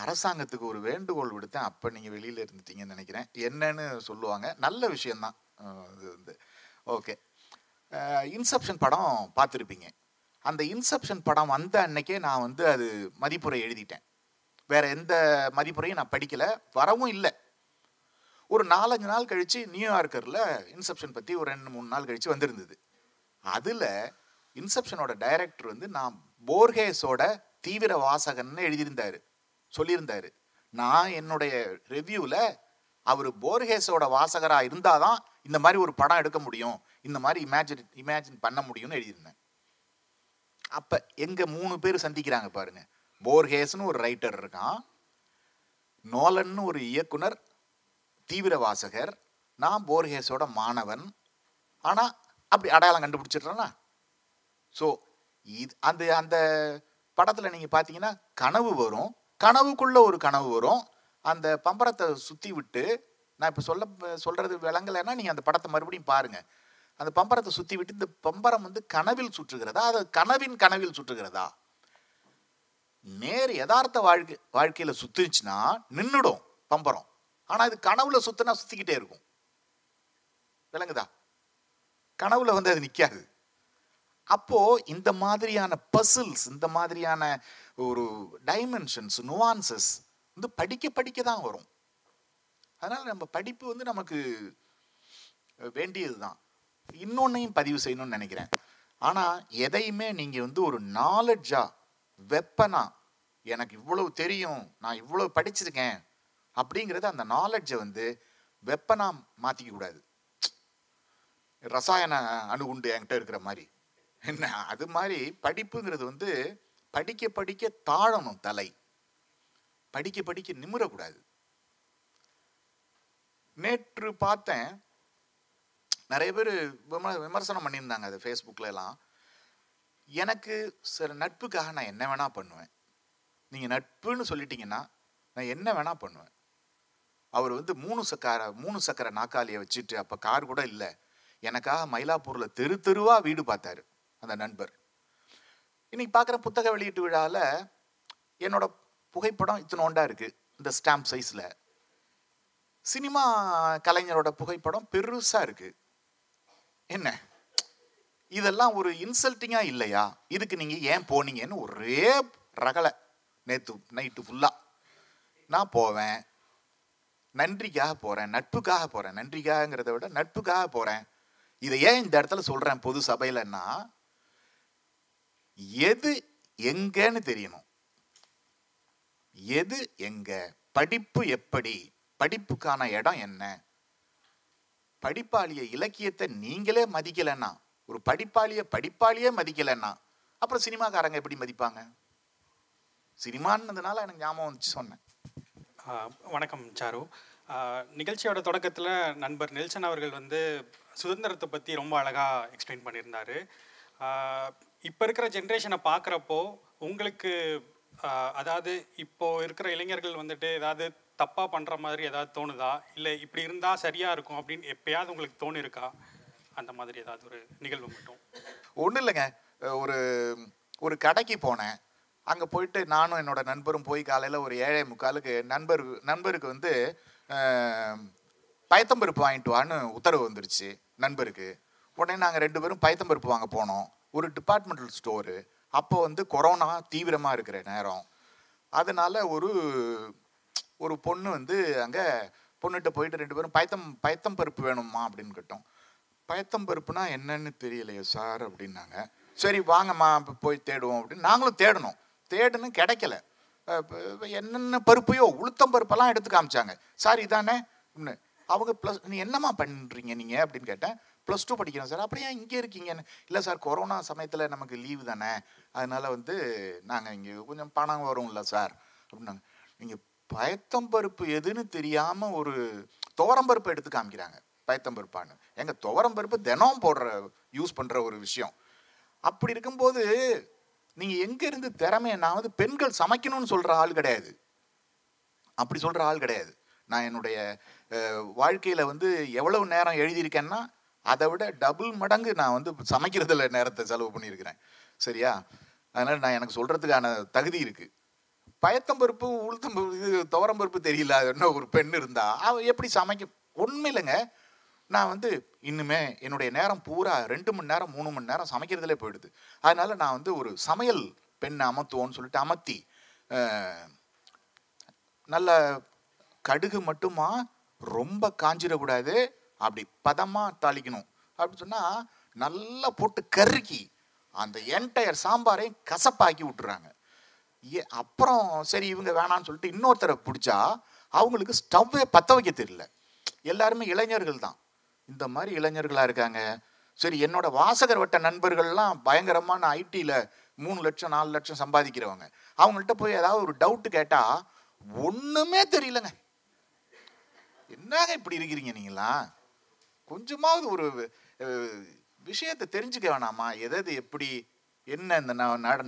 அரசாங்கத்துக்கு ஒரு வேண்டுகோள் விடுத்தேன். அப்போ நீங்கள் வெளியில் இருந்துட்டீங்கன்னு நினைக்கிறேன். என்னன்னு சொல்லுவாங்க. நல்ல விஷயந்தான் இது வந்து. ஓகே. இன்செப்ஷன் படம் பார்த்துருப்பீங்க. அந்த இன்செப்ஷன் படம் வந்த அன்னைக்கே நான் வந்து அது மதிப்புரை எழுதிட்டேன். வேற எந்த மதிப்புரையும் நான் படிக்கலை. வரவும் இல்லை. ஒரு நாலஞ்சு நாள் கழிச்சு நியூயார்க்கரில் இன்செப்ஷன் பற்றி ஒரு ரெண்டு மூணு நாள் கழித்து வந்திருந்தது. அதில் இன்செப்ஷனோட டைரக்டர் வந்து நான் போர்கேஸோட தீவிர வாசகன்னு எழுதியிருந்தாரு சொல்லியிருந்தாரு. நான் என்னுடைய ரிவ்யூவில் அவர் போர்கேஸோட வாசகராக இருந்தால் தான் இந்த மாதிரி ஒரு படம் எடுக்க முடியும் இந்த மாதிரி இமேஜின் இமேஜின் பண்ண முடியும்னு எழுதியிருந்தேன். அப்போ எங்கள் மூணு பேர் சந்திக்கிறாங்க பாருங்க. போர்ஹேஸ்னு ஒரு ரைட்டர் இருக்கான் நோலன்னு ஒரு இயக்குனர் தீவிர வாசகர் நான் போர்ஹேஸோட மாணவன். ஆனால் அப்படி அடையாளம் கண்டுபிடிச்சிடுறேன்னா? ஸோ இது அந்த அந்த படத்தில் நீங்கள் பார்த்தீங்கன்னா கனவு வரும். கனவுக்குள்ள ஒரு கனவு வரும். அந்த பம்பரத்தை சுற்றி விட்டு நான் இப்போ சொல்ல சொல்கிறது விளங்கலைன்னா நீங்கள் அந்த படத்தை மறுபடியும் பாருங்கள் அந்த பம்பரத்தை சுற்றி விட்டு இந்த பம்பரம் வந்து கனவில் சுற்றுகிறதா? அது கனவின் கனவில் சுற்றுகிறதா? நேர் யதார்த்த வாழ்க்கை வாழ்க்கையில் சுற்றுச்சுன்னா நின்றுடும் பம்பரம். ஆனால் இது கனவுல சுற்றினா சுற்றிக்கிட்டே இருக்கும். விளங்குதா? கனவுல வந்து அது நிற்காது அப்போ இந்த மாதிரியான பசில்ஸ் இந்த மாதிரியான ஒரு டைமென்ஷன்ஸ் நுவான்சஸ் வந்து படிக்க படிக்க தான் வரும். அதனால் நம்ம படிப்பு வந்து நமக்கு வேண்டியது தான் இன்னொன்னையும் பதிவு செய்யணும்னு நினைக்கிறேன். ஆனால் எதையுமே நீங்கள் வந்து ஒரு நாலெட்ஜா வெப்பனா எனக்கு இவ்வளவு தெரியும் நான் இவ்வளவு படிச்சிருக்கேன் அப்படிங்கிறத அந்த நாலெட்ஜை வந்து வெப்பனா மாற்றிக்க கூடாது. ரசாயன அணுகுண்டு என்கிட்ட இருக்கிற மாதிரி. என்ன? அது மாதிரி படிப்புங்கிறது வந்து படிக்க படிக்க தாழணும் தலை. படிக்க படிக்க நிமிரக்கூடாது. நேற்று பார்த்தேன். நிறைய பேர் விமர்சனம் பண்ணியிருந்தாங்க அது ஃபேஸ்புக்கில் எல்லாம் எனக்கு சில நட்புக்காக நான் என்ன வேணால் பண்ணுவேன். நீங்கள் நட்புன்னு சொல்லிட்டீங்கன்னா நான் என்ன வேணால் பண்ணுவேன். அவர் வந்து மூணு சக்கர மூணு சக்கர நாக்காளியை வச்சுட்டு அப்போ கார் கூட இல்லை. எனக்காக மயிலாப்பூரில் தெரு தெருவாக வீடு பார்த்தாரு அந்த நண்பர். இன்னைக்கு பார்க்குற புத்தக வெளியீட்டு விழாவில் என்னோட புகைப்படம் இத்தனோண்டா இருக்குது இந்த ஸ்டாம்ப் சைஸில் சினிமா கலைஞரோட புகைப்படம் பெருசாக இருக்குது என்ன? இதெல்லாம் ஒரு இன்சல்ட்டிங்கா இல்லையா? இதுக்கு நீங்க ஏன் போனீங்கன்னு ஒரே ரகலை. நேத்து நைட்டு ஃபுல்லா நான் போவேன். நன்றிக்காக போறேன் நட்புக்காக போறேன். நன்றிக்காகங்கிறத விட நட்புக்காக போறேன். இதை ஏன் இந்த இடத்துல சொல்றேன் பொது சபையிலன்னா எது எங்கன்னு தெரியணும். எது எங்க? படிப்பு எப்படி? படிப்புக்கான இடம் என்ன? படிப்பாளிய இலக்கியத்தை நீங்களே மதிக்கலைன்னா ஒரு படிப்பாளிய படிப்பாளியே மதிக்கலைன்னா அப்புறம் சினிமாக்காரங்க எப்படி மதிப்பாங்க? சினிமான்னதுனால எனக்கு ஞாபகம் வந்துச்சு சொன்னேன். வணக்கம் சாரு. நிகழ்ச்சியோட தொடக்கத்தில் நண்பர் நெல்சன் அவர்கள் வந்து சுதந்திரத்தை பற்றி ரொம்ப அழகாக எக்ஸ்பிளைன் பண்ணியிருந்தார். இப்போ இருக்கிற ஜென்ரேஷனை பார்க்குறப்போ உங்களுக்கு அதாவது இப்போ இருக்கிற இளைஞர்கள் வந்துட்டு ஏதாவது தப்பாக பண்ணுற மாதிரி ஏதாவது தோணுதா? இல்லை இப்படி இருந்தால் சரியாக இருக்கும் அப்படின்னு எப்பயாவது உங்களுக்கு தோணிருக்கா அந்த மாதிரி ஏதாவது ஒரு நிகழ்வு மட்டும். ஒன்றும் இல்லைங்க. ஒரு ஒரு கடைக்கு போனேன். அங்கே போயிட்டு நானும் என்னோட நண்பரும் போய் காலையில் ஒரு ஏழை முக்காலுக்கு நண்பர் நண்பருக்கு வந்து பயத்தம்பருப்பு வாங்கிட்டு வான்னு உத்தரவு வந்துருச்சு நண்பருக்கு. உடனே நாங்கள் ரெண்டு பேரும் பயத்தம்பருப்பு வாங்க போனோம். ஒரு டிபார்ட்மெண்டல் ஸ்டோரு அப்போ வந்து கொரோனா தீவிரமாக இருக்கிற நேரம். அதனால ஒரு ஒரு பொண்ணு வந்து அங்கே பொண்ணுகிட்ட போயிட்டு ரெண்டு பேரும் பயத்தம் பயத்தம் பருப்பு வேணுமா அப்படின்னு கேட்டோம். பயத்தம் பருப்புனா என்னன்னு தெரியலையே சார் அப்படின்னாங்க. சரி வாங்கம்மா இப்போ போய் தேடுவோம் அப்படின்னு. நாங்களும் தேடணும். தேடுன்னு கிடைக்கல. என்னென்ன பருப்பையோ உளுத்தம் பருப்பெல்லாம் எடுத்து காமிச்சாங்க. சார் இதானே? அவங்க ப்ளஸ் நீ என்னம்மா பண்ணுறீங்க நீங்கள் அப்படின்னு கேட்டேன். ப்ளஸ் டூ படிக்கிறேன் சார். அப்படியே இங்கே இருக்கீங்கன்னு? இல்லை சார் கொரோனா சமயத்தில் நமக்கு லீவு தானே? அதனால் வந்து நாங்கள் இங்கே கொஞ்சம் பணம் வரும்ல சார் அப்படின்னாங்க. நீங்கள் பயத்தம்பருப்பு எதுன்னு தெரியாமல் ஒரு துவரம்பருப்பு எடுத்து காமிக்கிறாங்க பயத்தம்பருப்பான்னு எங்கள் துவரம்பருப்பு தினம் போடுற யூஸ் பண்ணுற ஒரு விஷயம். அப்படி இருக்கும்போது நீங்கள் எங்கேருந்து திறமையை நான் வந்து பெண்கள் சமைக்கணும்னு சொல்கிற ஆள் கிடையாது. அப்படி சொல்கிற ஆள் கிடையாது. நான் என்னுடைய வாழ்க்கையில் வந்து எவ்வளவு நேரம் எழுதியிருக்கேன்னா அதை விட டபுள் மடங்கு நான் வந்து சமைக்கிறதுல நேரத்தை செலவு பண்ணியிருக்கிறேன். சரியா? அதனால் நான் எனக்கு சொல்கிறதுக்கான தகுதி இருக்குது பயத்தம்பருப்பு உளுத்தம்பருப்பு இது துவரம்பருப்பு தெரியல என்ன ஒரு பெண் இருந்தா அவ எப்படி சமைக்க ஒன்றும் இல்லைங்க. நான் வந்து இன்னுமே என்னுடைய நேரம் பூரா ரெண்டு மணி நேரம் மூணு மணி நேரம் சமைக்கிறதுலே போயிடுது. அதனால நான் வந்து ஒரு சமையல் பெண்ணை அமர்த்துவோன்னு சொல்லிட்டு அமர்த்தி நல்ல கடுகு மட்டுமா ரொம்ப காஞ்சிடக்கூடாது அப்படி பதமாக தாளிக்கணும். அப்படி சொன்னால் நல்லா போட்டு கருக்கி அந்த என்டையர் சாம்பாரையும் கசப்பாக்கி விட்டுறாங்க. ஏ அப்புறம் சரி இவங்க வேணாம்னு சொல்லிட்டு இன்னொருத்தரை பிடிச்சா அவங்களுக்கு ஸ்டவ்வே பற்ற வைக்க தெரியல. எல்லாருமே இளைஞர்கள் தான். இந்த மாதிரி இளைஞர்களாக இருக்காங்க. சரி என்னோட வாசகர் வட்ட நண்பர்கள்லாம் பயங்கரமான ஐடியில் மூணு லட்சம் நாலு லட்சம் சம்பாதிக்கிறவங்க. அவங்கள்ட்ட போய் ஏதாவது ஒரு டவுட்டு கேட்டால் ஒன்றுமே தெரியலங்க. என்னங்க இப்படி இருக்கிறீங்க நீங்களா கொஞ்சமாவது ஒரு விஷயத்தை தெரிஞ்சுக்க வேணாமா? எது எப்படி? என்ன இந்த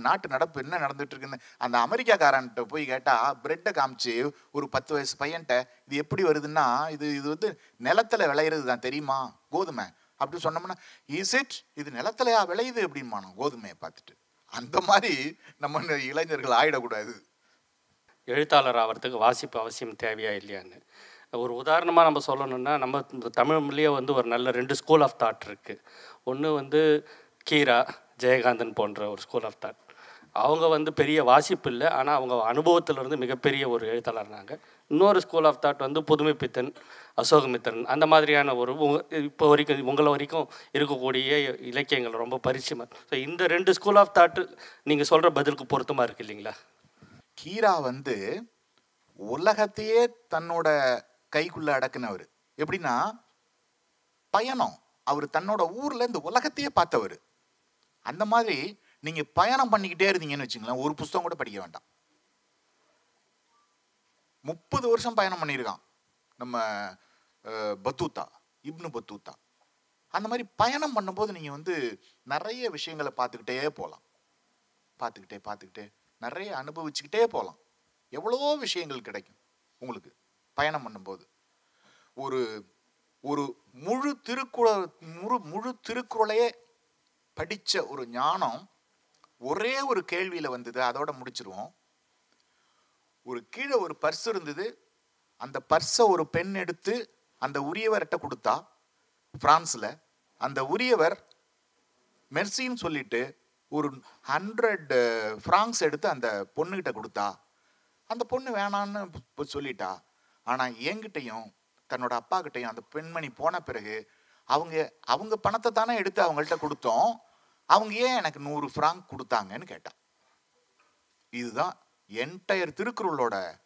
நாட்டு நடப்பு என்ன நடந்துட்டு இருக்குன்னு அந்த அமெரிக்காக்காரன்ட்ட போய் கேட்டா பிரெட்டை காமிச்சு ஒரு பத்து வயசு பையன்ட்ட இது எப்படி வருதுன்னா இது இது வந்து நிலத்துல விளையிறது தான் தெரியுமா? கோதுமை. அப்படி சொன்னோம்னா இஸ் இட் இது நிலத்துலயா விளையுது? அப்படின்மானோம் கோதுமையை பார்த்துட்டு. அந்த மாதிரி நம்ம இளைஞர்கள் ஆயிடக்கூடாது. எழுத்தாளர் ஆகிறதுக்கு வாசிப்பு அவசியம் தேவையா இல்லையான்னு. ஒரு உதாரணமாக நம்ம சொல்லணும்னா நம்ம இந்த தமிழ்லேயே வந்து ஒரு நல்ல ரெண்டு ஸ்கூல் ஆஃப் தாட் இருக்குது ஒன்று வந்து கீரா ஜெயகாந்தன் போன்ற ஒரு ஸ்கூல் ஆஃப் தாட் அவங்க வந்து பெரிய வாசிப்பு இல்லை ஆனால் அவங்க அனுபவத்திலிருந்து மிகப்பெரிய ஒரு எழுத்தாளர்னாங்க. இன்னொரு ஸ்கூல் ஆஃப் தாட் வந்து புதுமைப்பித்தன் அசோகமித்திரன் அந்த மாதிரியான ஒரு இப்போ வரைக்கும் உங்களை வரைக்கும் இருக்கக்கூடிய இலக்கியங்கள் ரொம்ப பரிச்சயமாக ஸோ இந்த ரெண்டு ஸ்கூல் ஆஃப் தாட்டு நீங்கள் சொல்கிற பதிலுக்கு பொருத்தமாக இருக்கு இல்லைங்களா? கீரா வந்து உலகத்தையே தன்னோட கைக்குள்ளே அடக்குனவர். எப்படின்னா பயணம். அவர் தன்னோட ஊரில் இந்த உலகத்தையே பார்த்தவர். அந்த மாதிரி நீங்க பயணம் பண்ணிக்கிட்டே இருந்தீங்கன்னு வச்சுங்களேன் ஒரு புஸ்தகம் கூட படிக்க வேண்டாம். முப்பது வருஷம் பயணம் பண்ணியிருக்கான். நம்ம பத்தூத்தா இப்னு பத்தூத்தா. அந்த மாதிரி பயணம் பண்ணும்போது நீங்க வந்து நிறைய விஷயங்களை பார்த்துக்கிட்டே போகலாம். பார்த்துக்கிட்டே பார்த்துக்கிட்டே நிறைய அனுபவிச்சுக்கிட்டே போகலாம். எவ்வளவோ விஷயங்கள் கிடைக்கும் உங்களுக்கு பயணம் பண்ணும்போது. ஒரு ஒரு முழு திருக்குறள் முழு முழு திருக்குறளையே படித்த ஒரு ஞானம் ஒரே ஒரு கேள்வியில் வந்தது அதோட முடிச்சிருவோம். ஒரு கீழே ஒரு பர்ஸ் இருந்தது அந்த பர்ஸை ஒரு பெண் எடுத்து அந்த உரியவர்கிட்ட கொடுத்தா ஃப்ரான்ஸில் அந்த உரியவர் மெர்சின்னு சொல்லிட்டு ஒரு ஹண்ட்ரட் ஃப்ராங்க்ஸ் எடுத்து அந்த பொண்ணுகிட்ட கொடுத்தா அந்த பொண்ணு வேணான்னு சொல்லிட்டா. ஆனால் என்கிட்டையும் தன்னோட அப்பா கிட்டையும் அந்த பெண்மணி போன பிறகு அவங்க அவங்க பணத்தை தானே எடுத்து அவங்கள்ட்ட கொடுத்தோம். அவங்க ஏன் எனக்கு நூறு ஃப்ராங்க் கொடுத்தாங்கன்னு கேட்டான். இதுதான் என்டையர் திருக்குறளோட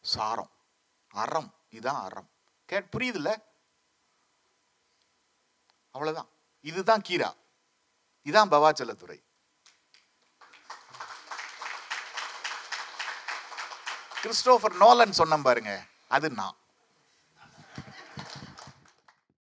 சாரம். அறம். இதுதான் அறம். கே புரியுதுல்ல? அவ்வளவுதான். இதுதான் கீரா. இதான் பவாச்சலத்துறை. கிறிஸ்டோபர் நோலன் சொன்ன பாருங்க. அது நான்.